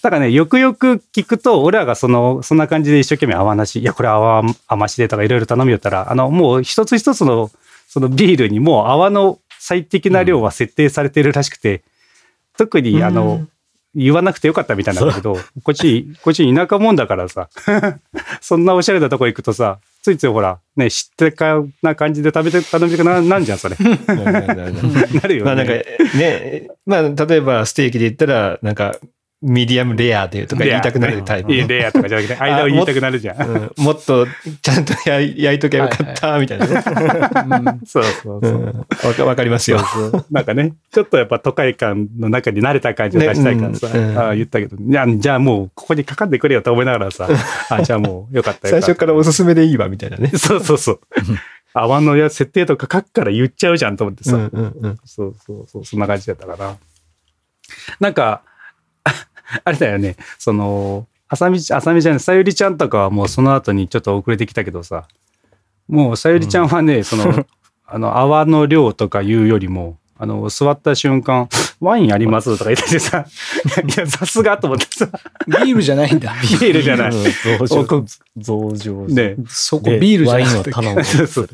だからね、よくよく聞くと、俺らがその、そんな感じで一生懸命泡なし、いや、これ泡甘しでとかいろいろ頼みよったら、あの、もう一つ一つの、そのビールにもう泡の最適な量は設定されてるらしくて、特にあの、言わなくてよかったみたいなんだけど、こっち、こっち田舎もんだからさ、そんなおしゃれなとこ行くとさ、ついついほら、ね、知ってかな感じで食べて、頼みたくななんじゃん、それ。なるよね。まあなんかね、まあ例えばステーキで言ったら、なんかミディアムレアでとか言いたくなるタイプ。レアとかじゃなくて、間を言いたくなるじゃん。うんもっとちゃんと焼い焼いときゃよかったみたいなね。そうそうそう。うんわかりますよ。なんかね、ちょっとやっぱ都会感の中に慣れた感じを出したいからさ、言ったけど、じゃあもうここにかかってくれよと思いながらさ、あじゃあもうよかった。最初からおすすめでいいわみたいなね。そうそうそう。泡のや設定とか書くから言っちゃうじゃんと思ってさ。うんうんうんそうそうそう、そんな感じだったから。なんか、あれだよね、その、あさみち、あさみちゃん、さゆりちゃんとかはもうその後にちょっと遅れてきたけどさ、もうさゆりちゃんはね、その、あの、泡の量とかいうよりも、あの、座った瞬間、ワインありますとか言っててさ、いや、さすがと思ってさ、ビールじゃないんだ。ビールじゃない。増上。増上。ね、そこビールじゃワイなくて。ンを頼む。そうそう。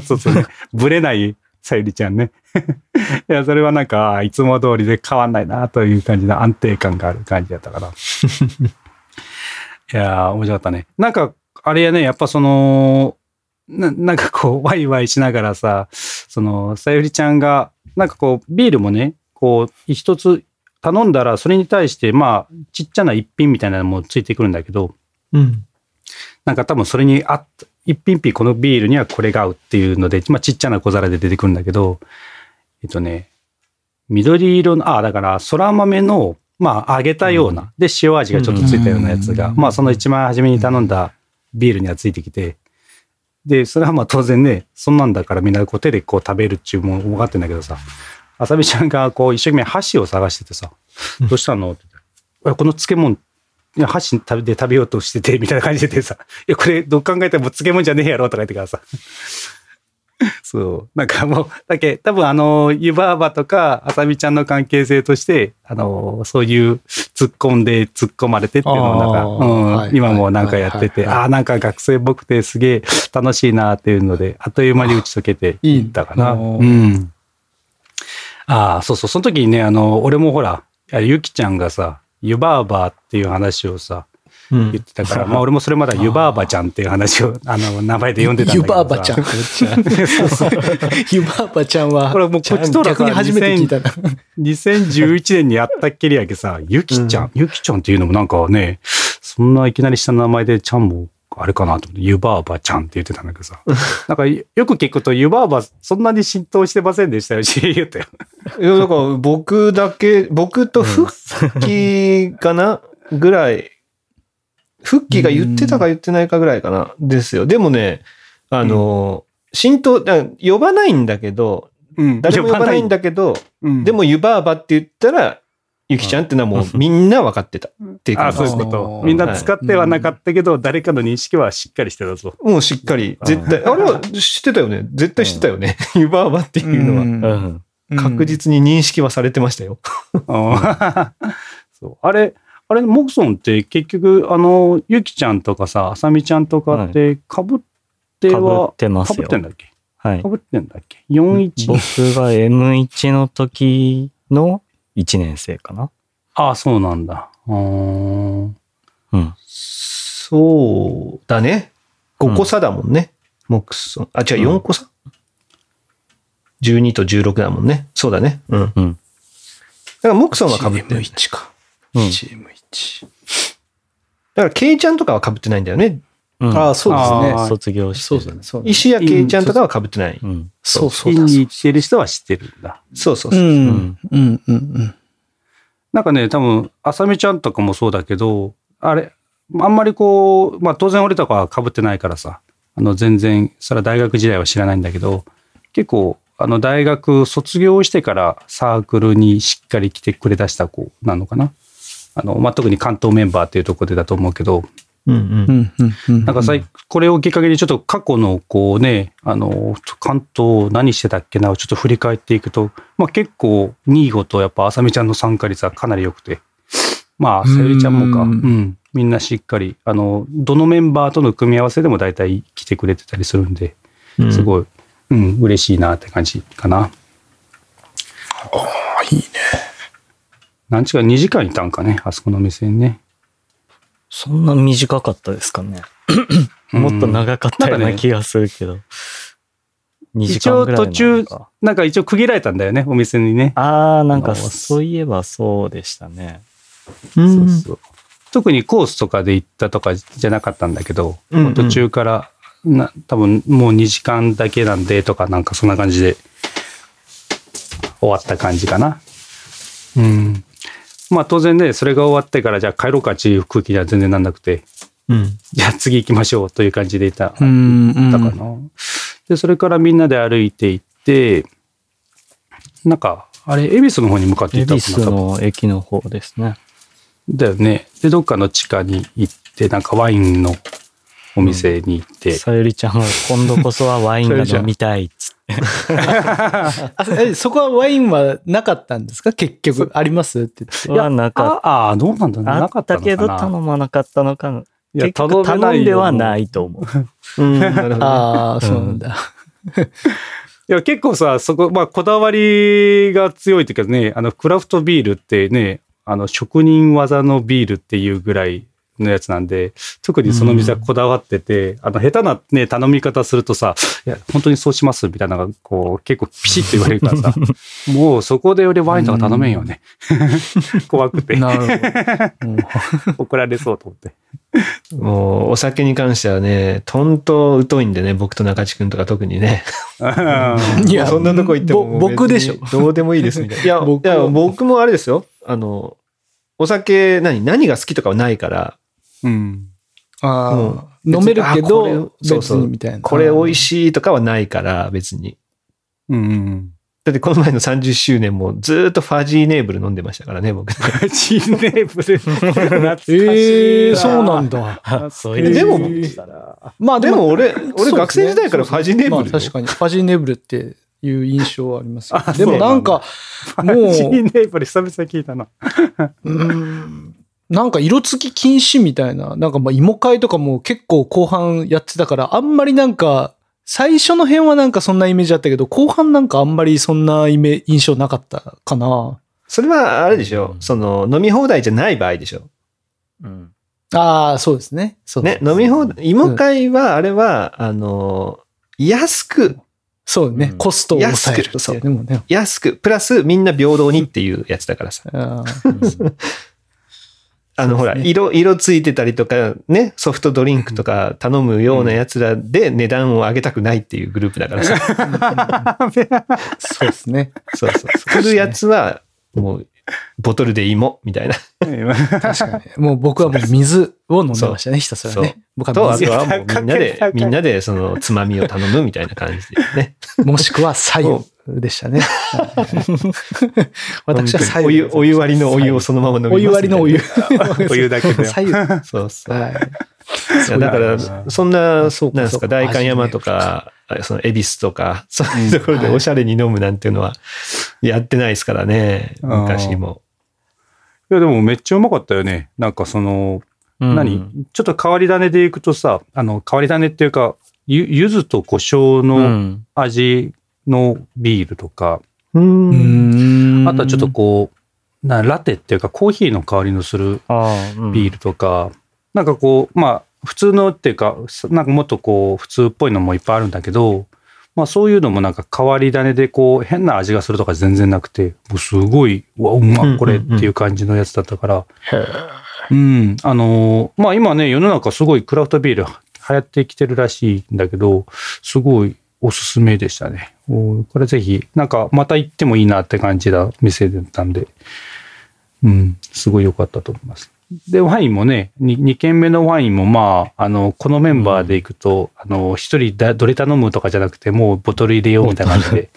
そうそうね。ぶれないさゆりちゃんね。いや、それはなんか、あいつも通りで変わんないなという感じの安定感がある感じだったから。いやー、面白かったね。なんか、あれやね、やっぱその、ななんかこう、ワイワイしながらさ、その、さゆりちゃんが、なんかこう、ビールもね、こう、一つ頼んだら、それに対して、まあ、ちっちゃな一品みたいなのもついてくるんだけど、うん。なんか多分それにあっ一品一品このビールにはこれが合うっていうので、まあちっちゃな小皿で出てくるんだけど、えっとね、緑色の、あ、だから空豆の、まあ揚げたような、で塩味がちょっとついたようなやつが、まあその一番初めに頼んだビールにはついてきて、で、それはまあ当然ね、そんなんだからみんなこう手でこう食べるっちゅうもん分かってんだけどさ、あさみちゃんがこう一生懸命箸を探しててさ、どうしたのって言ったらえこの漬物いや箸食べで食べようとしてて、みたいな感じでさ、いや、これ、どう考えても漬物じゃねえやろとか言ってからさ。そう。なんかもう、だけ、多分あの、湯婆婆とか、あさみちゃんの関係性として、あの、そういう突っ込んで突っ込まれてっていうのをなんか、うんはい今もなんかやってて、はいはいはいああ、なんか学生っぽくてすげえ楽しいなっていうので、あっという間に打ち解けていったかな。いいなうん。ああ、そうそう、その時にね、あの、俺もほら、あゆきちゃんがさ、湯婆婆っていう話をさ、うん言ってたから、まあ俺もそれまだ湯婆婆ちゃんっていう話を、あの、名前で呼んでたんだ湯けどさ。婆婆ちゃん。湯婆婆ちゃんは、これもうこっちとらさ逆に初めて聞いたな。2011年にやったっきりやけさ、ゆきちゃん、ゆきちゃんっていうのもなんかね、そんないきなり下の名前でちゃんも、あれかなと思って、湯婆婆ちゃんって言ってたんだけどさ。なんかよく聞くと湯婆婆そんなに浸透してませんでしたよし、言ったよ。いや、だから僕だけ、僕とフッキーかなぐらい、フッキーが言ってたか言ってないかぐらいかなですよ。でもね、あの、浸透、だ呼ばないんだけど、うん誰も呼ばないんだけど、うんでも湯婆婆って言ったら、ゆきちゃんってのはもうみんな分かってたっていうあ感じですね。そういうこと。みんな使ってはなかったけど、誰かの認識はしっかりしてたぞ。もうしっかり、絶対、あれは知ってたよね。絶対知ってたよね。湯婆婆っていうのは。うん。確実に認識はされてましたよ。あー そうあれ、あれ、モクソンって結局、あの、ゆきちゃんとかさ、あさみちゃんとかって、かぶってかぶはっ、てますよかぶって。んだっけ？はいか。ぶってんだっけ ?41? 僕が M1 の時の1年生かな。ああ、そうなんだ。うーん。うん。そうだね。5個差だもんね。モクソン。あ、違う、4個差、?12 と16だもんね。そうだね。うん。うん。だからモクソンは被ってる。1か。うん CM1。だから、ケイちゃんとかは被ってないんだよね。うんああ、そうですね。卒業してるそうだね。そうだね。石谷ケイちゃんとかは被ってない。うん。そうそうだ。院に行ってる人は知ってるんだ。そうそうそうう。ん。うん。うん。うん。なんかね、多分、あさみちゃんとかもそうだけど、あれ、あんまりこう、まあ当然俺とかは被ってないからさ、あの全然、それは大学時代は知らないんだけど、結構、あの大学卒業してからサークルにしっかり来てくれだした子なのかな。あの、まあ特に関東メンバーっていうところでだと思うけど、うんうん。うん。うん。うん。なんかさ、これをきっかけにちょっと過去のこうね、あの、関東何してたっけなをちょっと振り返っていくと、まあ結構、ニーゴとやっぱあさみちゃんの参加率はかなり良くて、まあ、さゆりちゃんもか、ううんん、みんなしっかり、あの、どのメンバーとの組み合わせでも大体来てくれてたりするんで、うんすごい、うん、嬉しいなって感じかな。あいいね。何時間、2時間いたんかね、あそこの店にね。そんな短かったですかね。もっと長かったような気がするけど。2時一応途中か、なんか一応区切られたんだよね、お店にね。ああ、なんかそういえばそうでしたね。うんそうそう特にコースとかで行ったとかじゃなかったんだけど、うんうん途中からな多分もう2時間だけなんでとかなんかそんな感じで終わった感じかな。うん。まあ当然ね、それが終わってからじゃあ帰ろうかっていう空気には全然なんなくて、うん。じゃあ次行きましょうという感じでいた、うん。だかな。で、それからみんなで歩いて行って、なんか、あれ、恵比寿の方に向かって行恵ったの？かな比寿の駅の方ですね。だよね。で、どっかの地下に行って、なんかワインのお店に行って、さゆりちゃんは今度こそはワインが飲みたいっつっ そこはワインはなかったんですか？結局。あります？って言って。はなかっああ、どうなんだなかったけったのかなど頼まなかったのか。いや結局頼めないよ頼んではないと思う。うん。なるほどね。ああ、そうなんだ。いや、結構さ、そこ、まあ、こだわりが強いっていうかね、あの、クラフトビールってね、あの、職人技のビールっていうぐらい、のやつなんで、特にその店はこだわってて、あの、下手なね、頼み方するとさ、いや、本当にそうしますみたいなのが、こう、結構ピシッと言われるからさ、もうそこで俺ワインとか頼めんよね。怖くて。なるほど。怒られそうと思って。もう、お酒に関してはね、とんと疎いんでね、僕と中地君とか特にね。いやそんなとこ行ってもぼ僕でしょどうでもいいですみたいな。いや、僕いや僕もあれですよ。あの、お酒、何、何が好きとかはないから、うん。あうんあ、飲めるけど、別そうそうにみたいな。これ美味しいとかはないから、別に。うんうん。だってこの前の30周年もずーっとファジーネーブル飲んでましたからね、僕。チーネーブル？懐かしいええそうなんだ。そうえでもまあでも俺、俺学生時代からファジーネーブルよまあ確かに、ファジーネーブルっていう印象はありますよあでもなんか、もう、チーネーブル久々聞いたな。うんなんか色付き禁止みたいな、なんかまあ芋会とかも結構後半やってたから、あんまりなんか、最初の辺はなんかそんなイメージあったけど、後半なんかあんまりそんなイメ印象なかったかな。それはあれでしょ。その、飲み放題じゃない場合でしょ。うん。ああ、そうですね。そうね、飲み放題、芋会は、あれは、あの、安く、そうね、うんコストを抑えるね安く、プラスみんな平等にっていうやつだからさ。あの、ほら、色、色ついてたりとか、ね、ソフトドリンクとか頼むようなやつらで値段を上げたくないっていうグループだからさ。そうですね。そうそう。来るやつは、もう、ボトルで芋、みたいな。確かに。もう僕はもう水を飲んでましたね、ひたすらそうね。僕と、は水あとはもうみんなでた、みんなでそのつまみを頼むみたいな感じでね。もしくは左右でしたね。私は左右。お湯、お湯割りのお湯をそのまま飲みますお湯割りのお湯。お湯だけで。左右。はそうそう。い。いやだから、そんな、そうかなんですか、そうか代官山とか、その恵比寿とか、そういうところでおしゃれに飲むなんていうのは、やってないですからね、うん昔も。いや、でもめっちゃうまかったよね。なんかその、うん何？ちょっと変わり種でいくとさ、あの、変わり種っていうか、ゆ、柚子と胡椒うのん。味のビールとか、うん。あとはちょっとこう、なラテっていうかコーヒーの香りのするビールとか、なんかこう、まあ、普通のっていうか、なんかもっとこう、普通っぽいのもいっぱいあるんだけど、まあそういうのもなんか変わり種でこう、変な味がするとか全然なくて、もうすごい、うわ、うまっこれっていう感じのやつだったから、うん、あのーまあ今ね、世の中すごいクラフトビール流行ってきてるらしいんだけど、すごいおすすめでしたね。おこれぜひ、なんかまた行ってもいいなって感じだ店だったんで、うん、すごい良かったと思います。で、ワインもね、2, 二軒目のワインもまあ、あの、このメンバーで行くと、あの、一人だどれ頼むとかじゃなくて、もうボトル入れようみたいな感じで、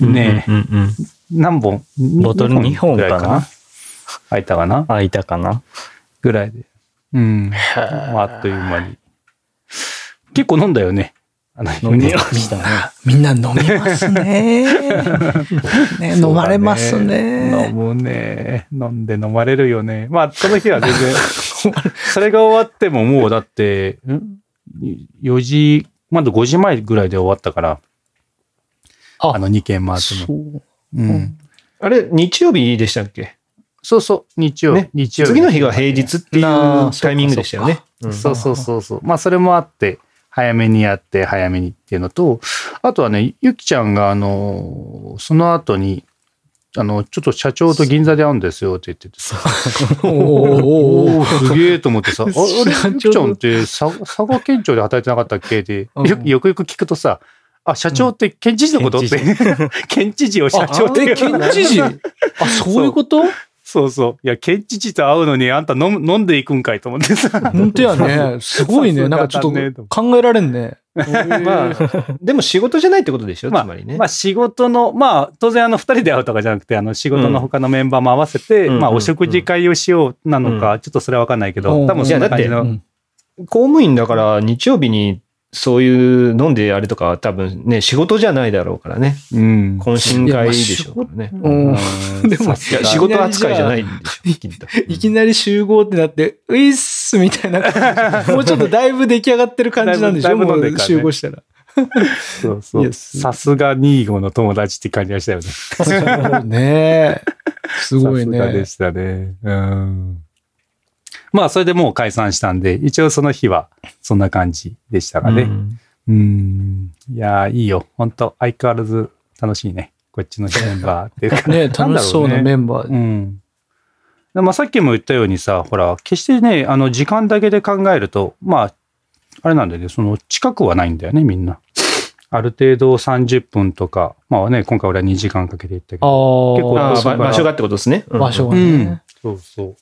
ね、うんうん何本？ボトル二本ぐらいかな？入ったかな？あ、いたかな？ぐらいで。うん。まあ、あっという間に。結構飲んだよね。あの飲みましたね。みんな飲みますね。ね飲まれます飲ね。むね。飲んで飲まれるよね。まあ、その日は全然、それが終わってももうだって、ん？4時、まだ5時前ぐらいで終わったから、ああの2軒回ってそも。う。うん。あれ、日曜日でしたっけ？そうそう、日曜、ね日曜日次の日が平日っていうタイミングでしたよね。うんそうそうそうそう。まあ、それもあって、早めにやって、早めにっていうのと、あとはね、ゆきちゃんが、あの、その後に、あの、ちょっと社長と銀座で会うんですよって言っててさ、おーおおすげえと思ってさ、ああれ、ゆきちゃんって佐佐賀県庁で働いてなかったっけ？って、うん。よよくよく聞くとさ、あ、社長って県知事のこと？って、県知事。を社長ってえ、県知事？あ、そういうこと？そうそう。いや、県知事と会うのにあんた飲む飲んでいくんかいと思ってさ。本当やね。すごいね。なんかちょっと考えられんね。まあ、でも仕事じゃないってことでしょ、まあつまりね。まあ仕事の、まあ当然あの二人で会うとかじゃなくて、あの仕事の他のメンバーも合わせて、うんまあお食事会をしようなのか、ちょっとそれはわかんないけど、うん多分そんな感じの。うん公務員だから日曜日にそういう飲んであれとかは多分ね、仕事じゃないだろうからね。うん。懇親会でしょうからね。うんでも、いや、仕事扱いじゃないんでしょ。いきなり集合ってなって、ういっすみたいな感じ。もうちょっとだいぶ出来上がってる感じなんでしょだいぶだいぶ飲んでもう集合したら。そうそう。さすがニーゴの友達って感じがしたよね。そうねえ。すごいさすがでね。したね。うん。まあそれでもう解散したんで、一応その日はそんな感じでしたがね。うんうん。いやー、いいよ。本当相変わらず楽しいね。こっちのメンバーっていうか。ね、楽しそうなメンバーで。うん。まあさっきも言ったようにさ、ほら、決してね、あの、時間だけで考えると、まあ、あれなんだよね、その、近くはないんだよね、みんな。ある程度30分とか、まあね、今回俺は2時間かけて行ったけあど。結構場所がってことですね。うん場所がうんね。。そうそう。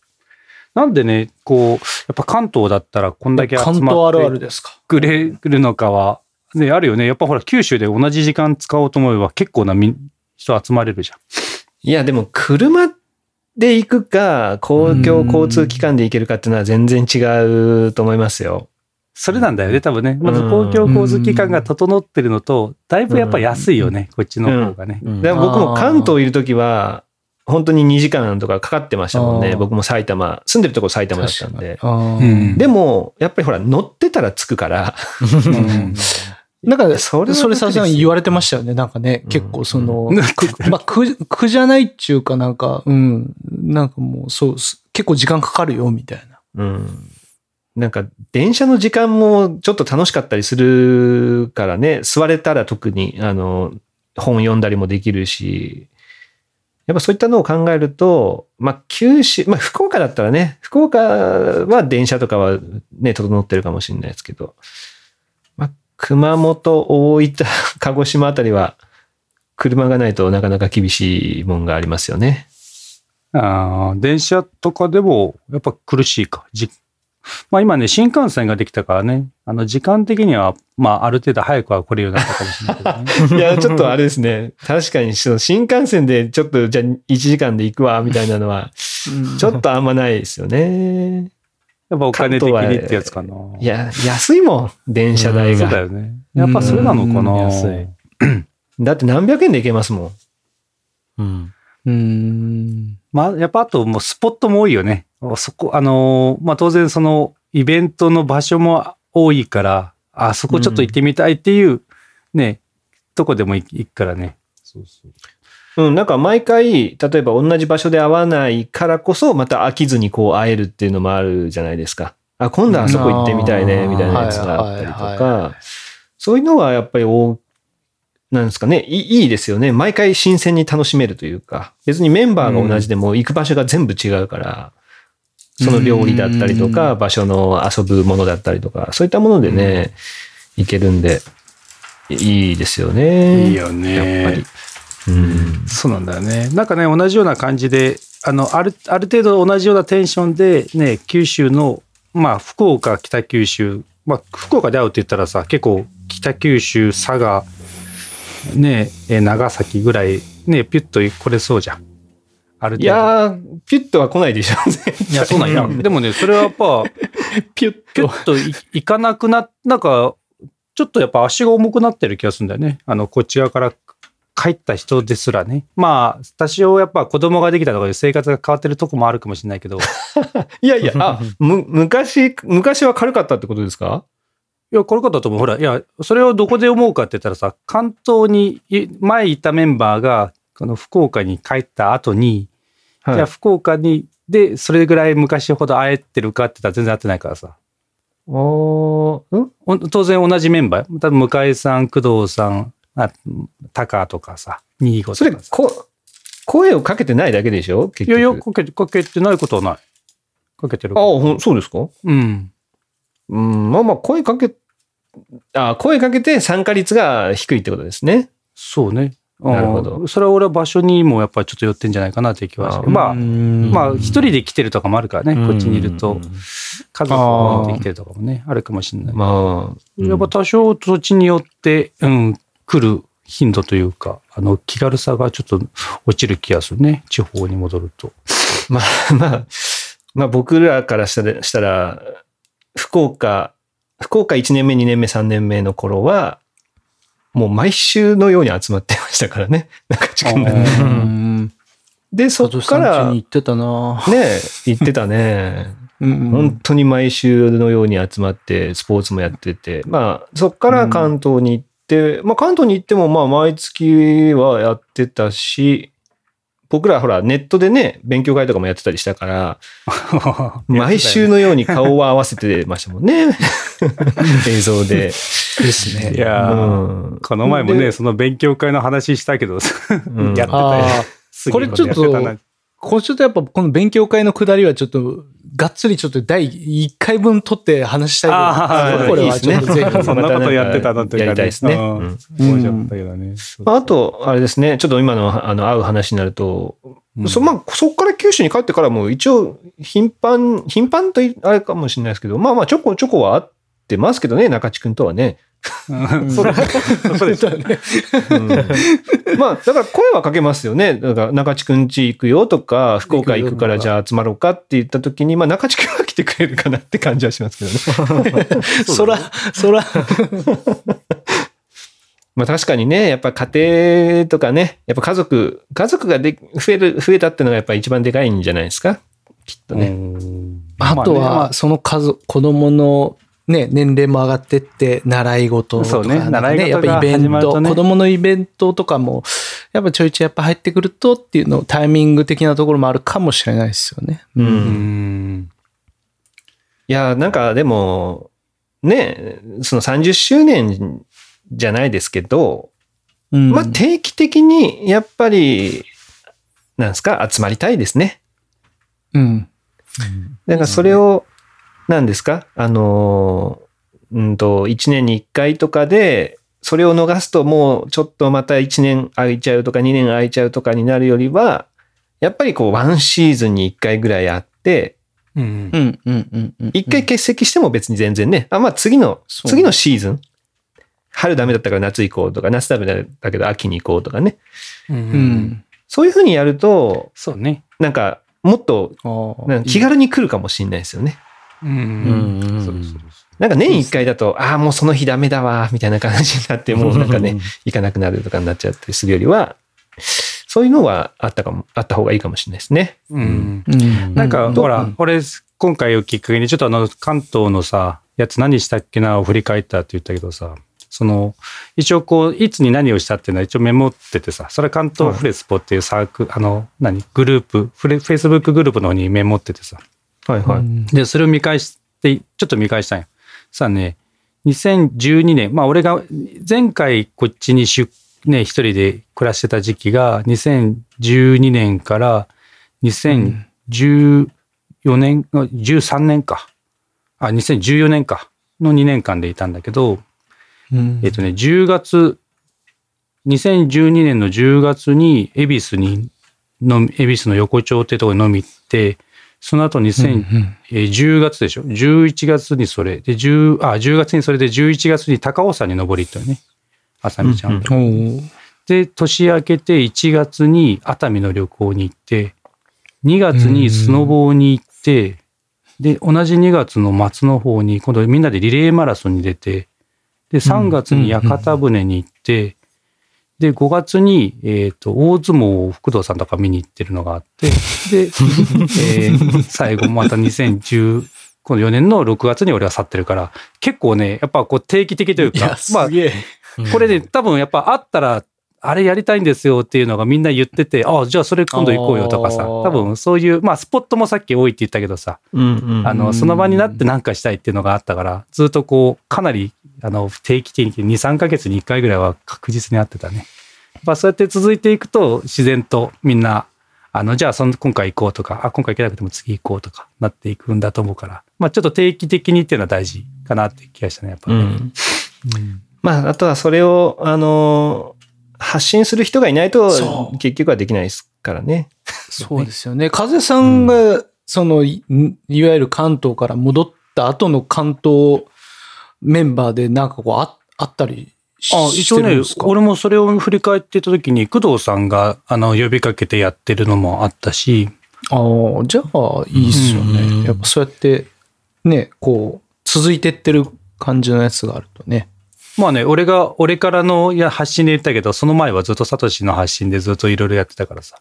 なんでね、こう、やっぱ関東だったらこんだけ集まって関東あるあるですか？くれるのかは、ね、あるよね。やっぱほら、九州で同じ時間使おうと思えば結構なみ人集まれるじゃん。いや、でも車で行くか、公共交通機関で行けるかっていうのは全然違うと思いますよ。それなんだよね、多分ね。まず公共交通機関が整ってるのと、だいぶやっぱ安いよね、こっちの方がね。うんでも僕も関東いるときは、本当に2時間とかかかってましたもんね。僕も埼玉、住んでるとこ埼玉だったんで。でも、やっぱりほら、乗ってたら着くから、うん。なんか、それはそれさすがに言われてましたよね。なんかね、うん。結構その、まあ、苦、苦じゃないっていうかなんか、うん、なんかもう、そう、す結構時間かかるよ、みたいな。うん。なんか、電車の時間もちょっと楽しかったりするからね、座れたら特に、あの、本読んだりもできるし、やっぱそういったのを考えると、まあ、九州、まあ、福岡だったらね、福岡は電車とかはね、整ってるかもしれないですけど、まあ、熊本、大分、鹿児島あたりは、車がないとなかなか厳しいもんがありますよね。あー電車とかでもやっぱ苦しいか。じまあ今ね、新幹線ができたからね、あの時間的には、まあある程度早くは来れるようになったかもしれないけどね。いや、ちょっとあれですね。確かに、その新幹線でちょっと、じゃあ1時間で行くわ、みたいなのは、ちょっとあんまないですよね。やっぱお金的にってやつかな。いや、安いもん、電車代が。そうだよね。やっぱそれなのかな。うん安い。だって何百円で行けますもん。うん。うーん。まあ、やっぱあともうスポットも多いよね。そこ、あのーまあ当然そのイベントの場所も多いから、あそこちょっと行ってみたいっていうね、とこでも行くからね。そうそう。うん、なんか毎回、例えば同じ場所で会わないからこそ、また飽きずにこう会えるっていうのもあるじゃないですか。あ、今度はあそこ行ってみたいね、うんみたいなやつがあったりとか、そういうのはやっぱり大なんですかねいい、いいですよね。毎回新鮮に楽しめるというか、別にメンバーが同じでも行く場所が全部違うから、その料理だったりとか、場所の遊ぶものだったりとか、そういったものでね、行けるんで、いいですよね。いいよねやっぱり。うん。そうなんだよね。なんかね、同じような感じで、あの、ある、ある程度同じようなテンションで、ね、九州の、まあ、福岡、北九州、まあ、福岡で会うって言ったらさ、結構、北九州、佐賀、ね、え長崎ぐらい、ね、ピュッと来れそうじゃん。ある程度。いやー、ピュッとは来ないでしょ。いや、そうなんや。でもね、それはやっぱ、ピュッピュッといいかなくな、なんか、ちょっとやっぱ足が重くなってる気がするんだよね。あの、こっち側から帰った人ですらね。まあ、多少やっぱ子供ができたとかで生活が変わってるとこもあるかもしれないけど、い いやいや、あ、む、昔、昔は軽かったってことですか？や、この方ともほら、いや、それをどこで思うかって言ったらさ、関東にい前いたメンバーが、この福岡に帰った後に、じゃあ福岡に、で、それぐらい昔ほど会えてるかって言ったら全然会ってないからさ。おーん？お当然同じメンバー。多分向井さん、工藤さん、あタカとかさ、ニーゴそれとかさ。こ、声をかけてないだけでしょ？結局。いやいや、かけて、かけてないことはない。かけてる。あほん、そうですか？うん。うん、まあまあ、声かけ、あ声かけて参加率が低いってことですね。そうね。なるほどうんそれは俺は場所にもやっぱりちょっと寄ってんじゃないかなっていう気はして。あまあ、ままあ、一人で来てるとかもあるからね、こっちにいるとうん。家族を持ってきてるとかもね、あるかもしれない。まあ、やっぱ多少土地によって、うん、来る頻度というか、あの、気軽さがちょっと落ちる気がするね。地方に戻ると。まあ、まあ、まあ僕らからしたら、したら福岡、福岡1年目、2年目、3年目の頃は、もう毎週のように集まってましたからね。中地君がねううんん。で、そっから、行ってたな行ってたね。うん本当に毎週のように集まって、スポーツもやってて、まあ、そっから関東に行って、まあ関東に行っても、まあ毎月はやってたし、僕らほらネットでね、勉強会とかもやってたりしたから、毎週のように顔を合わせてましたもんね。映像で。ですね。いやー、うんこの前もね、でその勉強会の話したけど、ん やってたこれちょっとこれちょっとやっぱこの勉強会のくだりはちょっと、がっつりちょっと第1回分取って話したいあですこれはちょっとぜひ。そんなことやってたのというかね。やりたいですね。ああと、あれですね、ちょっと今のあの会う話になると、うん。そまあ、そこから九州に帰ってからも一応頻繁、頻繁といあれかもしれないですけど、まあまあちょこちょこは会ってますけどね、中地君とはね。うんそう そうですよね。うんまあ、だから声はかけますよね。だから中地君家行くよとか、福岡行くからじゃあ集まろうかって言った時に、まあ中地君は来てくれるかなって感じはしますけどね。そら、そら、まあ確かにね、やっぱ家庭とかね、やっぱ家族、家族がで増える、増えたっていうのがやっぱ一番でかいんじゃないですか？きっとね。あとは、その数、子供のね、年齢も上がってって、習い事とか、そうねなんか習い事やっぱイベント、子供のイベントとかも、やっぱちょいちょいやっぱ入ってくるとっていうの、タイミング的なところもあるかもしれないですよね。う。うんん。いや、なんかでも、ね、その30周年じゃないですけど、うん。まあ定期的にやっぱり、なんですか、集まりたいですね。うん。なんかそれを、なんですか？あの、うんと、1年に1回とかで、それを逃すともうちょっとまた1年空いちゃうとか2年空いちゃうとかになるよりは、やっぱりこうワンシーズンに1回ぐらいあって、うんう。ん、うん、うん。うん1回欠席しても別に全然ね、あ、まあ次の、次のシーズン、春ダメだったから夏行こうとか、夏ダメだったけど秋に行こうとかね。う。うんん。そういうふうにやると、そうね。なんかもっと気軽に来るかもしれないですよね。う。うんんそうそうそうなんか年1回だと、ああ、もうその日ダメだわ、みたいな感じになって、もうなんかね、行かなくなるとかになっちゃったりするよりは、そういうのはあったかも、あった方がいいかもしれないですね。うん。うん。なんか、うほらうん、俺、今回をきっかけに、ちょっとあの、関東のさ、やつ何したっけなを振り返ったって言ったけどさ、その、一応こう、いつに何をしたっていうのは一応メモっててさ、それは関東フレスポっていうサーク、あの、何グループ、フレ、フェイスブックグループの方にメモっててさ、はいはい。で、それを見返して、ちょっと見返したんよ。さあね、2012年、まあ俺が前回こっちに出、ね、一人で暮らしてた時期が2012年から2014年、13年か。あ、2014年か。の2年間でいたんだけど、うんえっとね、10月、2012年の10月に恵比寿に、の恵比寿の横丁ってところに飲み行って、その後2000、えー10月でしょ ?11 月にそれ。で、10、あ、10月にそれで11月に高尾山に登り行ったよね。あさみちゃんと。おーで、年明けて1月に熱海の旅行に行って、2月にスノボーに行って、で、同じ2月の末の方に、今度みんなでリレーマラソンに出て、で、3月に屋形船に行って、で、5月に、えっ、と、大相撲を福藤さんとか見に行ってるのがあって、で、えー最後また2010、この4年の6月に俺は去ってるから、結構ね、やっぱこう定期的というか、まあす、げえ。これね、多分やっぱあったら、あれやりたいんですよっていうのがみんな言ってて、ああ、じゃあそれ今度行こうよとかさ、多分そういう、まあスポットもさっき多いって言ったけどさ、うんうんあの、その場になって何かしたいっていうのがあったから、ずっとこう、かなり、あの、定期的に2、3ヶ月に1回ぐらいは確実にあってたね。まあそうやって続いていくと、自然とみんな、あの、じゃあその今回行こうとか、あ、今回行けなくても次行こうとかなっていくんだと思うから、まあちょっと定期的にっていうのは大事かなって気がしたね、やっぱね。うんまあ、あとはそれを、あの、発信する人がいないと結局はできないですからね。そうですよね。風さんが、その、いいわゆる関東から戻った後の関東メンバーでなんかこうああったりしあ一応ねしてるんです、か？俺もそれを振り返ってた時に、工藤さんが、あの、呼びかけてやってるのもあったし、ああ、じゃあいいっすよね。うんやっぱそうやって、ね、こう、続いてってる感じのやつがあるとね。まあね、俺が、俺からのいや発信で言ったけど、その前はずっとサトシの発信でずっといろいろやってたからさ。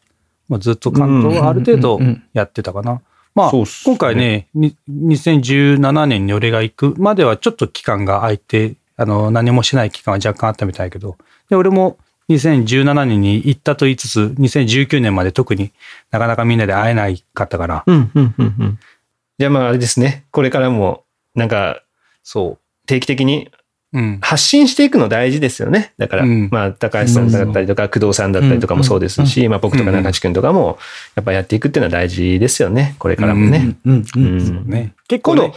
まあ、ずっと関東はある程度やってたかな。まあ、今回ね、に2017年に俺が行くまではちょっと期間が空いて、あの、何もしない期間は若干あったみたいだけど、で、俺も2017年に行ったと言いつつ、2019年まで特になかなかみんなで会えないかったから、うん、うん、うん、うん。じゃあまああれですね。これからも、なんか、そ定期的に。発信していくの大事ですよね。だから、うんまあ、高橋さんだったりとか、工藤さんだったりとかもそうですし、まあ僕とか中地君とかも、やっぱやっていくっていうのは大事ですよね。これからもね。うんううんん。ね。結構ね、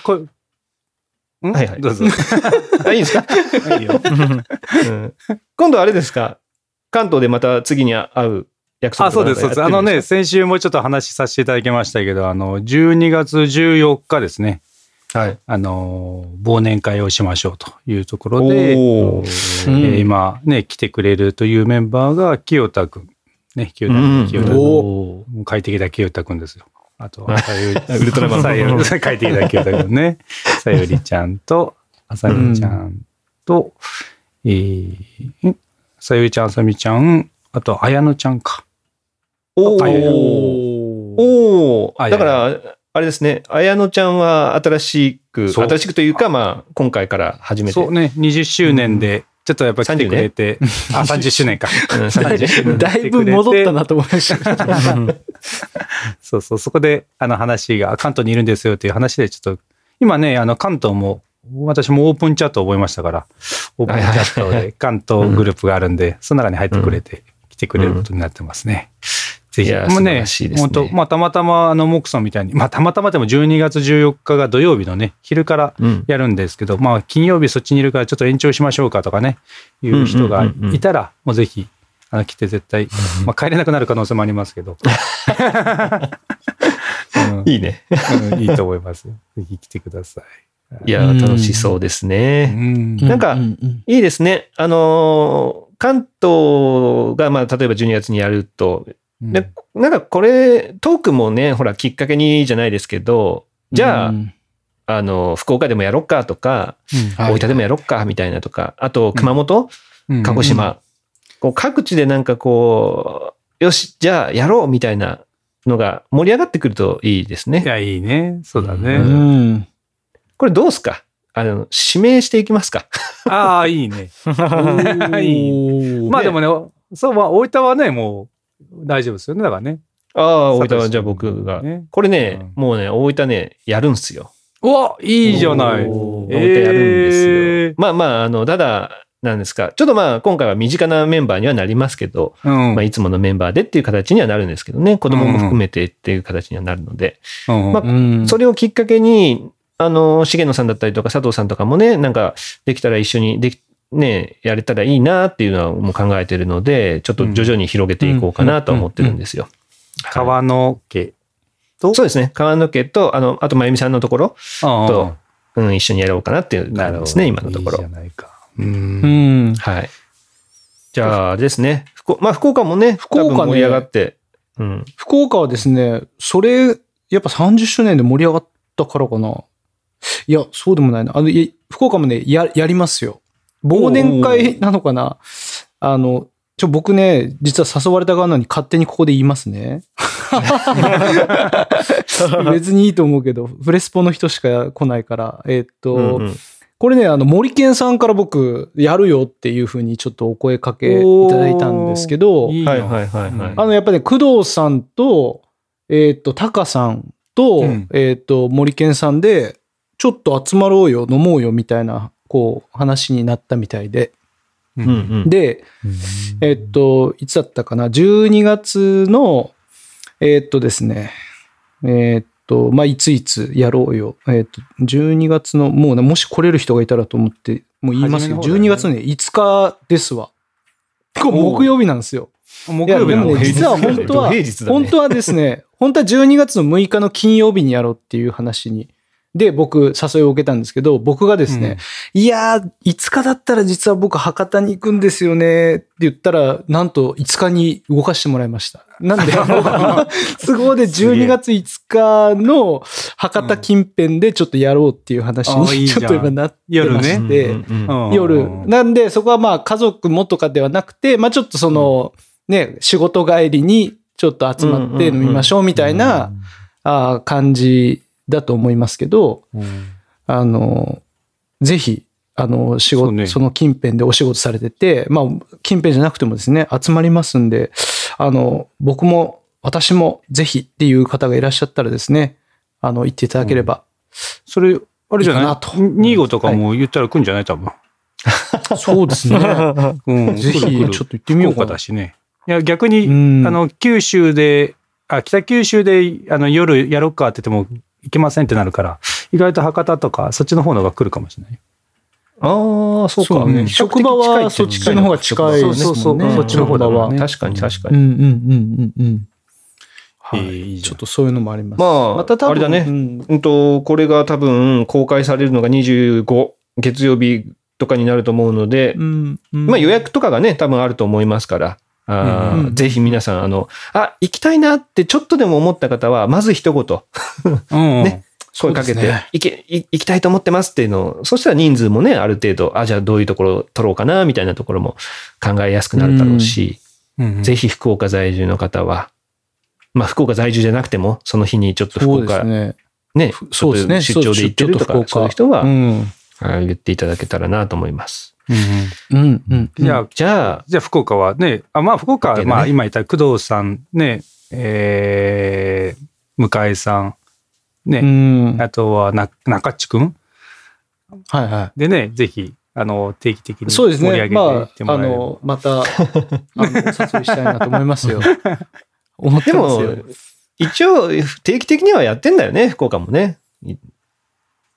はいはいどうぞ。あ、いいですか、いいよ。うん今度あれですか？関東でまた次に会う約束あ、そうです、そうです。あのね、先週もちょっと話しさせていただきましたけど、あの、12月14日ですね、はい。あの、忘年会をしましょうというところで、えー今ね、来てくれるというメンバーが清田くん。ね、清田くうん。ん、清田くん。おもう帰ってきた清田くんですよ。あと、あさゆり。ウルトラマン。さゆり。帰ってきた清田くんね。さゆりちゃんと、あさみちゃんと、えー、ん？さゆりちゃん、あさみちゃん、あと、あやのちゃんか。おおー。あだから、あれですね、綾乃ちゃんは新しく、新しくというか、まあ、今回から初めて。そうね、20周年で、ちょっとやっぱ来てくれて、あ、30周年か。うん。30周年だいぶ戻ったなと思いました。そうそう、そこで、あの話が、関東にいるんですよっていう話で、ちょっと、今ね、あの、関東も、私もオープンチャットを覚えましたから、オープンチャットで関東グループがあるんで、その中に入ってくれて、来てくれることになってますね。ぜひ、いやもうね素晴らしい、ですね本当まあ、たまたま、あの、モクさんみたいに、まあ、たまたまでも12月14日が土曜日のね、昼からうんやるんですけど、まあ、金曜日そっちにいるからちょっと延長しましょうかとかね、いう人がいたら、もうぜひ、あの、来て絶対、まあ、帰れなくなる可能性もありますけど。うんいいね。うんいいと思いますよ。ぜひ来てください。いや、楽しそうですうね。ん。なんかううんいいですね。あのー関東が、まあ、例えば12月にやると、でなんかこれ、トークもね、ほら、きっかけにじゃないですけど、じゃあ、うん。あの、福岡でもやろっかとか、はい。大分でもやろっかみたいなとか、あと、熊本、うん。鹿児島、こう各地でなんかこう、よし、じゃあやろうみたいなのが盛り上がってくるといいですね。いや、いいね。そうだうね。ん。これどうすか？あの、指名していきますか？ああ、いいね。いいまあでもね、そう、まあ、大分はね、もう大丈夫ですよね。だからね。ああ、大分はじゃあ僕が。ねこれね、うんもうね、大分ね、やるんすよ。うわ、いいじゃない。大分やるんですよ。えーまあまあ、あの、ただ、なんですか。ちょっとまあ、今回は身近なメンバーにはなりますけど、うん。まあ、いつものメンバーでっていう形にはなるんですけどね、子供も含めてっていう形にはなるので、うんまあうんそれをきっかけに、あの、重野さんだったりとか佐藤さんとかもね、なんか、できたら一緒にでき、ね、やれたらいいなっていうのはもう考えてるので、ちょっと徐々に広げていこうかなとは思ってるんですよ。川の家と？そうですね。川野家と、あの、あと、まゆみさんのところとと、うん、一緒にやろうかなっていうなるほど感じですね、今のところいいじゃ。ないか。う。うんんはい。じゃあ、ですね。福まあ、福岡もね、福岡盛り上がって、うん。福岡はですね、それ、やっぱ30周年で盛り上がったからかな。いや、そうでもないな。あの、い福岡もね、や、やりますよ。忘年会なのかな？あの、ちょ、僕ね、実は誘われた側なのに勝手にここで言いますね。別にいいと思うけど、フレスポの人しか来ないから、えーっと、うんうん。これね、あの、森健さんから僕、やるよっていうふうにちょっとお声かけいただいたんですけど、いいよはいはいはいはい。あの、やっぱりね、工藤さんと、えっ、と、タカさんと、うん。えっ、と、森健さんで、ちょっと集まろうよ、飲もうよ、みたいな、こう、話になったみたいで。ううんうん。で、えっ、と、いつだったかな、12月の、えっ、とですね、えっ、と、まあ、いついつやろうよ。えっ、と、12月の、もうね、もし来れる人がいたらと思って、もう言いますよ。初めの方だよね12月のね、5日ですわ。木曜日なんですよ。木曜日でもね実は本当は、ね本当はですね、本当は12月の6日の金曜日にやろうっていう話に、で、僕、誘いを受けたんですけど、僕がですね、いやー、5日だったら実は僕、博多に行くんですよねって言ったら、なんと5日に動かしてもらいました。なんで、都合で12月5日の博多近辺でちょっとやろうっていう話に、ちょっと今なって夜ね。まして、うん。うんうんうん。夜。なんで、そこはまあ家族もとかではなくて、まあちょっとその、ね、仕事帰りにちょっと集まって飲みましょうみたいな、あー感じだと思いますけど、あの、ぜひ、あの、仕事、そうね。その近辺でお仕事されてて、まあ、近辺じゃなくてもですね、集まりますんで、あの、僕も、私もぜひっていう方がいらっしゃったらですね、あの、言っていただければ、それ、あれじゃない？いなと。ニーゴとかも言ったら来るんじゃない？多分。そうですね。うん。ぜひちょっと行ってみようかだしね。いや、逆に、うん。あの、九州で、あ、北九州で、あの、夜やろうかって言っても、行けませんってなるから、意外と博多とか、そっちの方のが来るかもしれない。ああ、そうか。そうね職場はそっちの方が近いですそうそう。そっちの方だもんね確かに確かに。うんうんうんうんうん。はいちょっとそういうのもあります。まあ、また多分あれだね。うんうんと、これが多分公開されるのが25月曜日とかになると思うので、うんうんまあ予約とかがね、多分あると思いますから、あぜひ皆さん、あの、あ、行きたいなってちょっとでも思った方は、まず一言、うん。ね声かけて、ね行け、い行きたいと思ってますっていうのを、そしたら人数もね、ある程度、あ、じゃあどういうところを取ろうかな、みたいなところも考えやすくなるだろうし、うんぜひ福岡在住の方は、まあ福岡在住じゃなくても、その日にちょっと福そうです岡ね、ね。そうですね。出張で行ってるとか、そういう人は、言っていただけたらなと思います。うんうんうん。じゃあ、じゃあ、じゃあ福岡はね、あまあ福岡は、まあ今言った工藤さんね、えー、向井さん、ね、うん。あとはな中地くんはいはでね、ぜひ、あの、定期的い。にそうですね。盛り上げていまあ、ってもらえれば。あの、また、あの、お誘いしたいなと思いますよ。思ってでもますよ。、一応、定期的にはやってんだよね、福岡もね。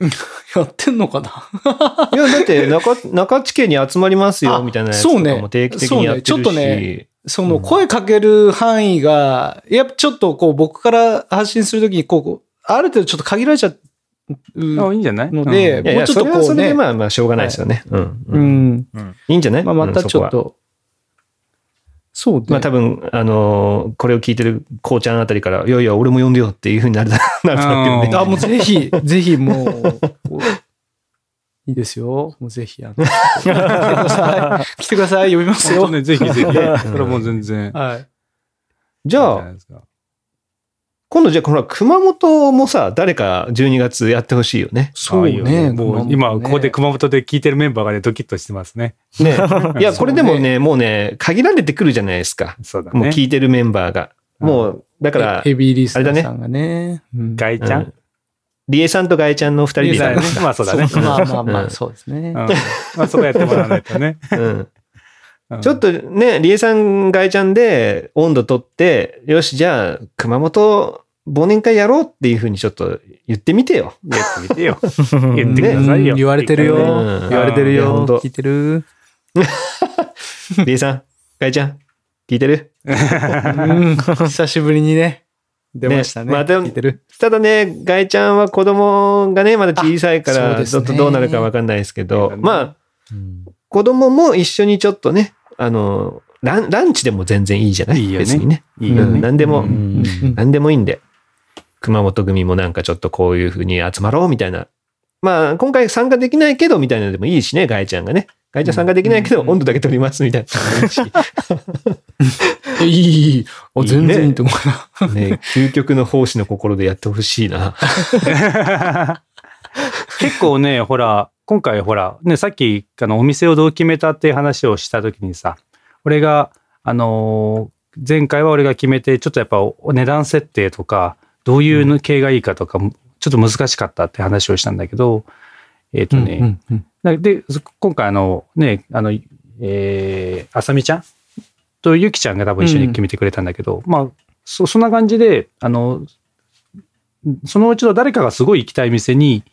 い やってんのかな？いや、だって中、中地家に集まりますよ、あみたいなやつそうね。とかも定期的にやってるし。そうね。ちょっとねその声かける範囲が、やっぱちょっとこう僕から発信するときに、こう、ある程度ちょっと限られちゃうあいいんじゃない？ので、いやいや、もうちょっとそれはそれでこうね、まあまあ、しょうがないですよね。うん。ううん。ん。いいんじゃない？まあまたちょっと、そうね。まあ多分、あのーこれを聞いてるこうちゃんあたりから、いやいや、俺も呼んでよっていうふうになるだなるだろうけどね。あ、もうぜひ、ぜひもう、いいですよ。もうぜひ、あの、来てください。来てください。呼びますよ。ね、ぜひぜひ。それはもう全然。はい。じゃあ、今度じゃあ、この熊本もさ、誰か12月やってほしいよね。そうね。もう今、ここで熊本で聞いてるメンバーがね、ドキッとしてますね。ね。いや、これでもね、もうね、限られてくるじゃないですか。そうだね。もう聞いてるメンバーが。もう、だから、ヘビーリスナーさんがね。うんガイちゃん？リエさんとガイちゃんの二人でまあそうだね。まあまあまあ、うんそうですねうん。まあそこやってもらわないとね。うんうんちょっとね、リエさん、ガイちゃんで温度取って、よし、じゃあ、熊本忘年会やろうっていうふうにちょっと言ってみてよ。言ってみてよ。言ってくださいよ。うん言われてるよ。うん。言われてるよ。聞いてる。リエさん、ガイちゃん、聞いてる？うん。久しぶりにね、出ましたね。ね。まあでも聞いてる。ただね、ガイちゃんは子供がね、まだ小さいから、ちょっとどうなるかわかんないですけど、うんまあ、子供も一緒にちょっとね、あの、ランランチでも全然いいじゃない？いいよね別にね。いいよねうん何でも、うん何でもいいんで。熊本組もなんかちょっとこういう風に集まろうみたいな。まあ、今回参加できないけどみたいなのでもいいしね、ガイちゃんがね。ガイちゃん参加できないけど、温度だけ取りますみたいな いいし。いい、いい。お全然いいと思うな。ね、究極の奉仕の心でやってほしいな。結構ね、ほら、今回ほら、ね、さっき、あの、お店をどう決めたっていう話をしたときにさ、俺が、あのー前回は俺が決めて、ちょっとやっぱお値段設定とか、どういう系がいいかとか、ちょっと難しかったって話をしたんだけど、えっ、とね、うんうんなで、そ今回あの、ね、あの、えー、あさみちゃん？とゆきちゃんが多分一緒に決めてくれたんだけど、まあ、そ、そんな感じで、あの、そのうちの誰かがすごい行きたい店に、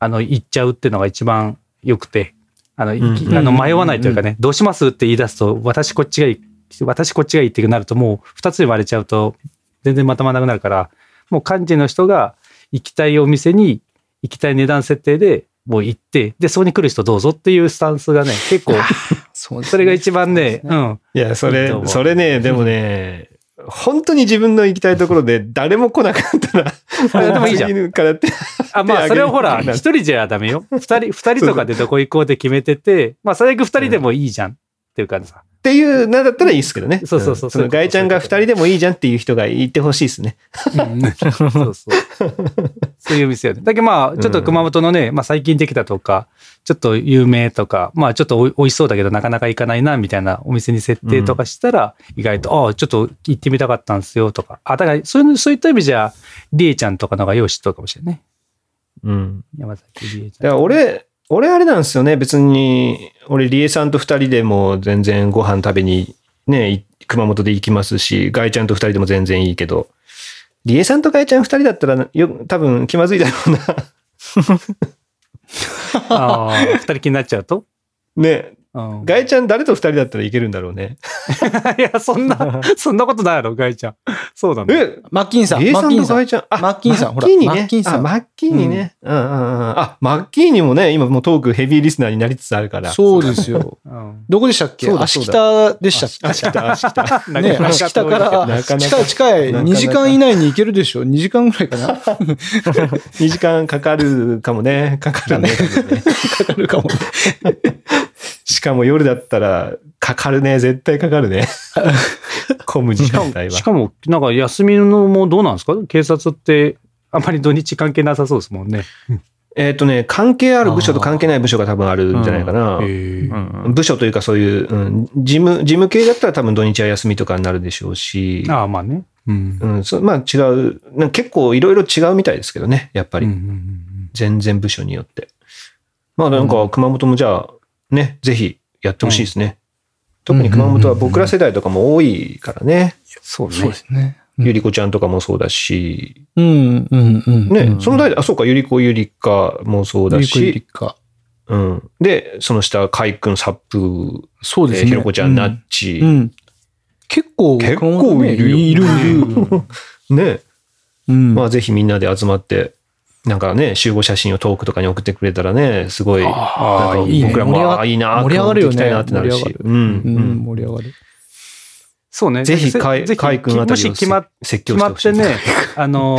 あの、行っちゃうっていうのが一番良くて、あの、あの迷わないというかね、どうしますって言い出すと、私こっちがいい、私こっちがいいってなると、もう二つで割れちゃうと、全然まとまらなくなるから、もう幹事の人が行きたいお店に行きたい値段設定でもう行って、で、そこに来る人どうぞっていうスタンスがね、結構、そね。それが一番ね、うん。いや、それそれね、でもね、本当に自分の行きたいところで誰も来なかったら、あでもいいじゃん次からって。あ、まあ、それをほら、一人じゃダメよ。二人、二人とかでどこ行こうって決めてて、まあ、最悪二人でもいいじゃんっていう感じさ。っていう、なんだったらいいですけどね。そうそうそうんのガイちゃんが二人でもいいじゃんっていう人がいてほしいですね。うんそうそう。そういう店よね。だけどまあ、ちょっと熊本のね、まあ最近できたとか、ちょっと有名とか、まあちょっとおい美味しそうだけどなかなか行かないな、みたいなお店に設定とかしたら、意外と、ああ、ちょっと行ってみたかったんですよとか。あ、だからそういう、そういった意味じゃ、りえちゃんとかのがよう知っとるかもしれないね。うん。山崎りえちだゃん。から俺、俺あれなんですよね。別に、俺、リエさんと二人でも全然ご飯食べに、ね、い熊本で行きますし、ガイちゃんと二人でも全然いいけど、リエさんとガイちゃん二人だったら、よ、多分気まずいだろうな。ああ、二人気になっちゃうと？ね、うん。ガイちゃん誰と二人だったらいけるんだろうね。いや、そんな、そんなことないやろ、ガイちゃん。そうだ。え、マッキンさん、リエさんマッキンさん。とガイちゃん、あ、マッキンさんマッキーニね。ほらマッキーさんあマッキーニね。うんうんうん。あ、マッキーニもね、今もうトークヘビーリスナーになりつつあるから。そうですよ。うんどこでしたっけ？足北でしたっけ？足北、足北。ね、足北から近い近いなかなか2時間以内に行けるでしょ ?2 時間ぐらいかな？か2時間かかるかもね。かかるね。かるかもね。しかも夜だったら、かかるね。絶対かかるね。混む時間帯は。しかも、なんか休みのもどうなんですか？警察って、あんまり土日関係なさそうですもんね。えっとね、関係ある部署と関係ない部署が多分あるんじゃないかな。うん部署というかそういう、うん、事務、事務系だったら多分土日は休みとかになるでしょうし。ああ、まあね。うん。うん、そまあ違う。なんか結構いろいろ違うみたいですけどね。やっぱり。全然部署によって。まあなんか熊本もじゃあ、ね、ぜひやってほしいですね。特に熊本は僕ら世代とかも多いからね。そうですね。ゆりこちゃんとかもそうだし、うん、うん、うん。ね、うんその代で、あ、そうか、ゆりこゆりかもそうだゆりこゆりし、か。うん。で、その下、かいくん、サップ、えーそうですね。ひろこちゃん、なっちう、ん。結構、結構いるよいる。ね、うん。まあぜひみんなで集まって、なんかね、集合写真をトークとかに送ってくれたらね、すごい、なんかいいね僕らも、ああ、いいな、盛り上がるよねってなるしうん。盛り上がる。そうね。ぜひ、かい、かいくんあたもりをし決まっ説教決まってね、あの、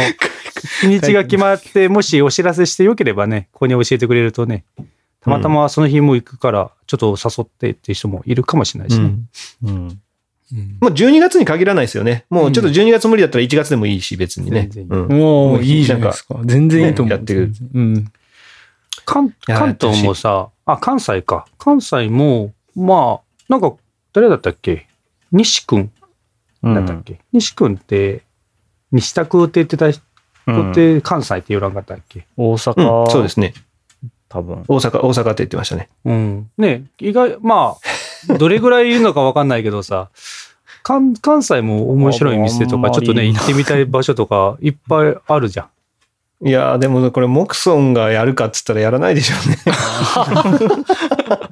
日にちが決まって、もしお知らせしてよければね、ここに教えてくれるとね、たまたまその日も行くから、ちょっと誘ってっていう人もいるかもしれないしね。うんうんもう12月に限らないですよね。もうちょっと12月無理だったら1月でもいいし、別にね。もういいじゃないですか。全然いいと思う。ねやってるうん。関東もさ、あ、関西か。関西も、まあ、なんか、誰だったっけ？西くんうんだったっけ、西くんって、西田て言ってた人うんって関西って言わなかったっけ？大阪、うんそうですね。多分。大阪、大阪って言ってましたね。うん。ね意外、まあ、どれぐらいいるのかわかんないけどさ、関関西も面白い店とか、ちょっとね、行ってみたい場所とか、いっぱいあるじゃん。いやーでもこれ、モクソンがやるかっつったらやらないでしょうね。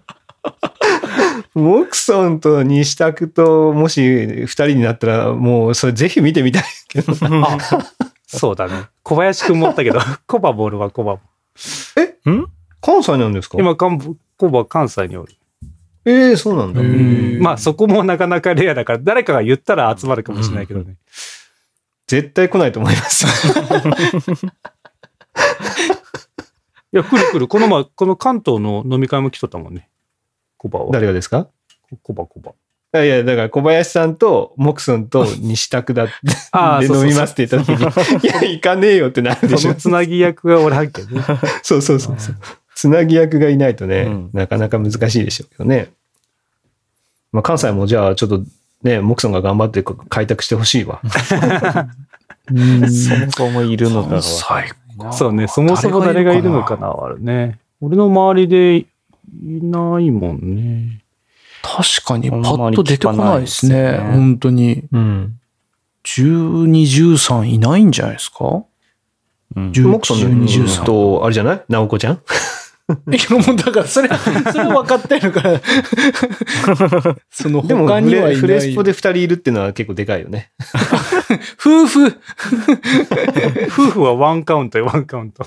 モクソンと西拓ともし二人になったら、もうそれぜひ見てみたいけど。そうだね。小林くんもおったけど、コバボールはコバも。関西なんですか？今、コバ関西におる。ええそうなんだ。まあ、そこもなかなかレアだから、誰かが言ったら集まるかもしれないけどね。絶対来ないと思います。いや、来る来る。この前、この関東の飲み会も来とったもんね。コバは。誰がですか？コバコバ。いやいや、だから小林さんとモクソンと西拓だって で飲みますって言った時に、いや、行かねえよってなるでしょその。つなぎ役がおらんけどね。そうそうそうそう。つなぎ役がいないとね、うんなかなか難しいでしょうけどね。まあ、関西もじゃあちょっとね、モクソンが頑張ってこ開拓してほしいわ。そもそもいるのかないなそうね、そもそも誰がいるのかな、あるね。俺の周りでいないもんね。確かにパッと出てこないですね。すね本当に。うん。12、13いないんじゃないですか？うん11モクソン12 13と、あれじゃない？直子ちゃん？いや、もうだから、それ、それ分かってるから。そのでもフ他にはいない。レフレスポで二人いるっていうのは結構でかいよね。夫婦。夫婦はワンカウントよ、ワンカウント。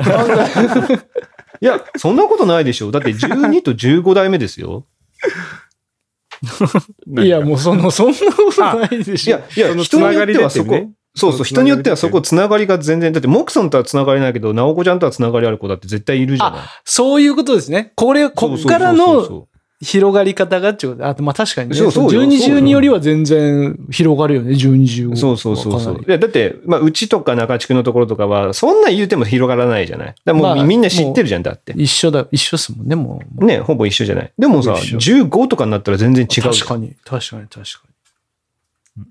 いや、そんなことないでしょ。だって12と15代目ですよ。いや、もうその、そんなことないでしょ。いや、いや、その人によってはそこ、そうそう、人によってはそこつながりが全然、だってモクソンとはつながりないけど、直子ちゃんとはつながりある子だって絶対いるじゃない。そういうことですね。これ、こっからの広がり方がってことあと、まあ確かにね。そうそうよ12、12よりは全然広がるよね、12、15。そうそうそうそう。かいやだって、まあ、うちとか中地区のところとかは、そんな言うても広がらないじゃない。だもう、まあみんな知ってるじゃん、だって。一緒だ、一緒っすもんね、もう。ね、ほぼ一緒じゃない。でもさ、一緒15とかになったら全然違う。確かに、確かに、確か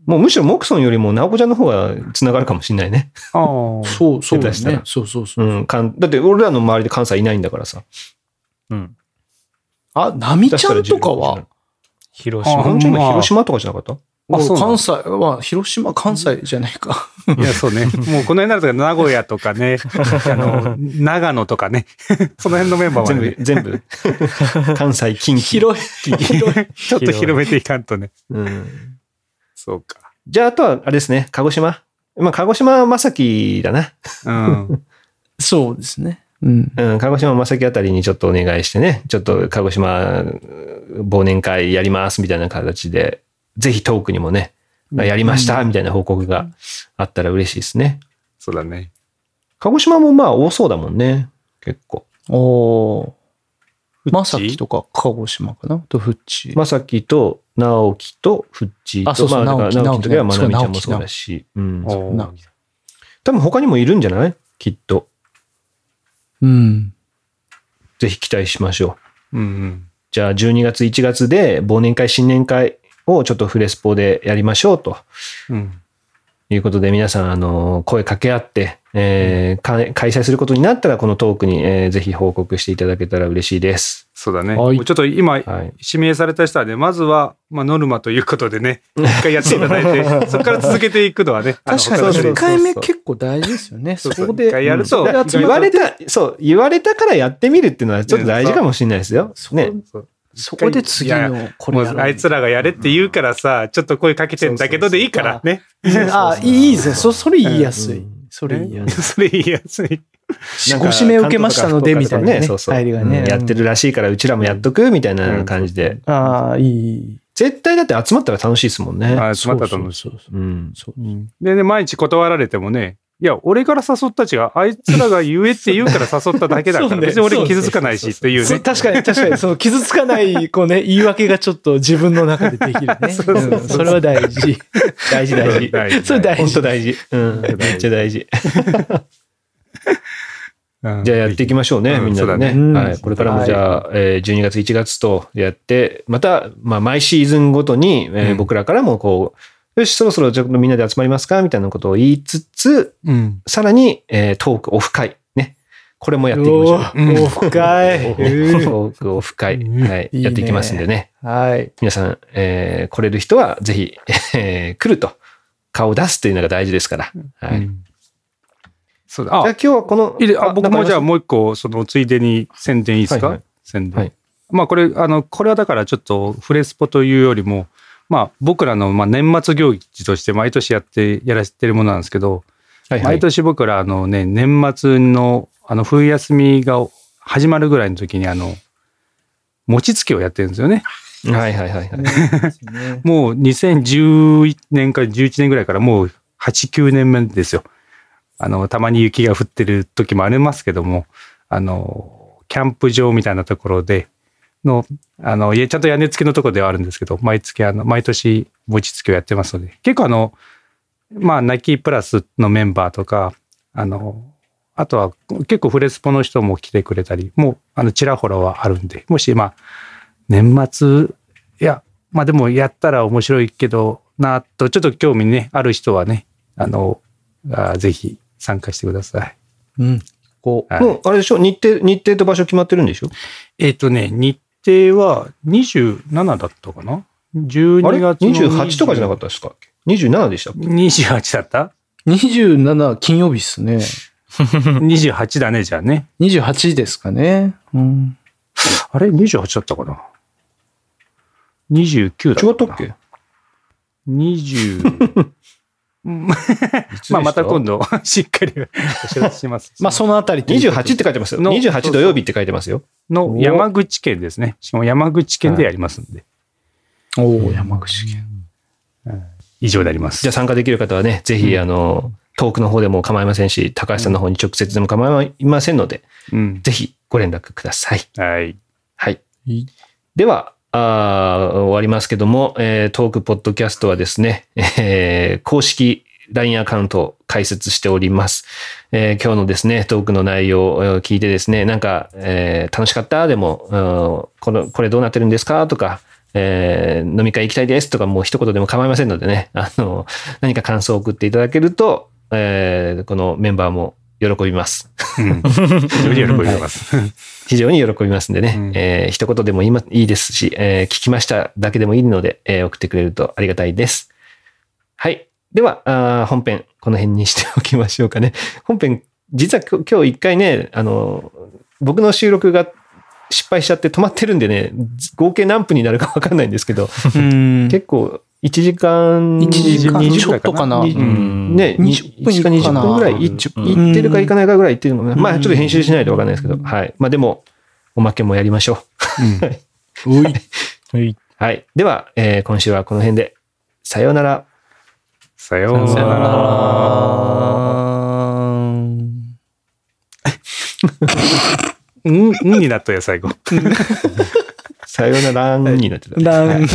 もうむしろモクソンよりも直子ちゃんの方が繋がるかもしれないね。ああに。そう、そうね。そうそうそうう。ん。かんだって俺らの周りで関西いないんだからさ。うん。あ、ナミちゃんとかは、広島。広島とかじゃなかった？あそう関西は、広島、関西じゃないか。いや、そうね。もうこの辺になると名古屋とかね、あの、長野とかね、その辺のメンバーは全部ね、、全部。関西、近畿。広い、広い。ちょっと広めていかんとね。うん。そうか。じゃあ、あとは、あれですね、鹿児島。まあ、鹿児島は正樹だな。うん。そうですね。うん。うん、鹿児島正樹あたりにちょっとお願いしてね、ちょっと鹿児島忘年会やりますみたいな形で、ぜひトークにもね、やりましたみたいな報告があったら嬉しいですね。そうだね。鹿児島もまあ多そうだもんね、結構。おー。フッチまさきとか、鹿児島かな？と、フッチ。正樹と直樹とフッチと、あそうそうまあ、だから直樹の時はまなみちゃんもそうだし、うん。多分他にもいるんじゃない？きっと。うん。ぜひ期待しましょう。うんうん。じゃあ12月1月で忘年会新年会をちょっとフレスポでやりましょうとうん。いうことで皆さんあの声かけ合って、えーか開催することになったらこのトークに、えーぜひ報告していただけたら嬉しいです。そうだね。はいもうちょっと今、はい。指名された人はね、まずは、まあ、ノルマということでね、一回やっていただいて、そこから続けていくのはね、確かに、他の人1回目結構大事ですよね。そそうそうこで。一回やるとだから言われた、そう、言われたからやってみるっていうのはちょっと大事かもしれないですよ。そうね。そうそこで次のこれあいつらがやれって言うからさ、ちょっと声かけてんだけどでいいからね。あ、いいですね。そ、それ言いやすい。うんそれ言いやすい。それ言いやすい。ご指名受けましたので、みたいなね。そうそう。入りがねうん。やってるらしいからうちらもやっとくみたいな感じで。ああ、いい。絶対だって集まったら楽しいですもんね。あ集まったと思う。そうそうそううん。そうでね、毎日断られてもね、いや、俺から誘ったちが、あいつらが言えって言うから誘っただけだから、そうね別に俺傷つかないしっていうね。確かに、確かに、その傷つかない、こうね、言い訳がちょっと自分の中でできるね。そうそうそううんそれは大事。大事 大事。大事それ大事。本当大事。うん。めっちゃ大事。うんじゃあやっていきましょうね、うんみんなでね。はい。これからもじゃあ、えー12月、1月とやって、また、まあ、毎シーズンごとに、えーうん僕らからもこう、よし、そろそろちょっとみんなで集まりますかみたいなことを言いつつ、うん。さらに、えートークオフ会。ね。これもやっていきましょう。おー、深い。トークオフ会。うんはい。いいねやっていきますんでね。はい。皆さん、えー来れる人はぜひ、えー来ると。顔を出すというのが大事ですから。はい。うんそうだ。あじゃあ今、日はこの、いいであ僕もじゃあう。もう一個、そのついでに宣伝いいですか、はいはい宣伝。はいまあこれ、あの、これはだからちょっとフレスポというよりも、まあ僕らのまあ年末行事として毎年やって、やらせてるものなんですけど、はいはい毎年僕らあのね、年末のあの冬休みが始まるぐらいの時にあの、餅つきをやってるんですよね。はいはいはいはい。もう2011年か11年ぐらいからもう8、9年目ですよ。あの、たまに雪が降ってる時もありますけども、あの、キャンプ場みたいなところで、の、あの、ちゃんと屋根付きのところではあるんですけど、毎月、あの、毎年餅つきをやってますので、結構あの、まあ、ナイキプラスのメンバーとか、あの、あとは結構フレスポの人も来てくれたり、もう、あの、ちらほらはあるんで、もし、まあ、年末、いや、まあでもやったら面白いけどなと、ちょっと興味ね、ある人はね、あの、あぜひ参加してください。うん。こう。はいもう、あれでしょ？日程、日程と場所決まってるんでしょ？えっ、とね、日程は27だったかな？あれ ?12 月の ?28 とかじゃなかったですか ?27 でしたっけ？28だった？27金曜日っすね。?28 だね、じゃあね。28ですかね。うん。あれ ?28 だったかな ?29 だったかな？違ったっけ ?20。まあまた今度、しっかり お知らせします。まあ、そのあたりということ28って書いてますよ。の28土曜日って書いてますよ。の山口県ですね。しかも山口県でやりますんで。おお山口県。以上であります。じゃあ参加できる方はね、ぜひ、あの、トークの方でも構いませんし、高橋さんの方に直接でも構いませんので、うん。ぜひご連絡ください。はい。はい。いいでは、あ終わりますけども、えートークポッドキャストはですね、えー公式 LINE アカウントを開設しております。えー今日のですね、トークの内容を聞いてですね、なんか、えー楽しかった？でも、うんこの、これどうなってるんですか？とか、えー飲み会行きたいです？とか、もう一言でも構いませんのでね、あの、何か感想を送っていただけると、えーこのメンバーも喜びます。うん。非常に喜びます。非常に喜びますんでね、うんえー一言でもいいですし、えー聞きましただけでもいいので、えー送ってくれるとありがたいです。はい。では、あー本編、この辺にしておきましょうかね。本編、実は今日一回ね、あの、僕の収録が失敗しちゃって止まってるんでね、合計何分になるかわかんないんですけど、うん。結構1時間1時間？20ちょっとかな？にうんね、20分1時間20分ぐらい行ってるか行かないかぐらい行ってるのかな。まあうんちょっと編集しないとわかんないですけど、はい。まあでも、おまけもやりましょう。う い。はい。はい。では、えー今週はこの辺で、さようなら。さようなら。うん、うんになったよ、最後。さようならになってた。ラン。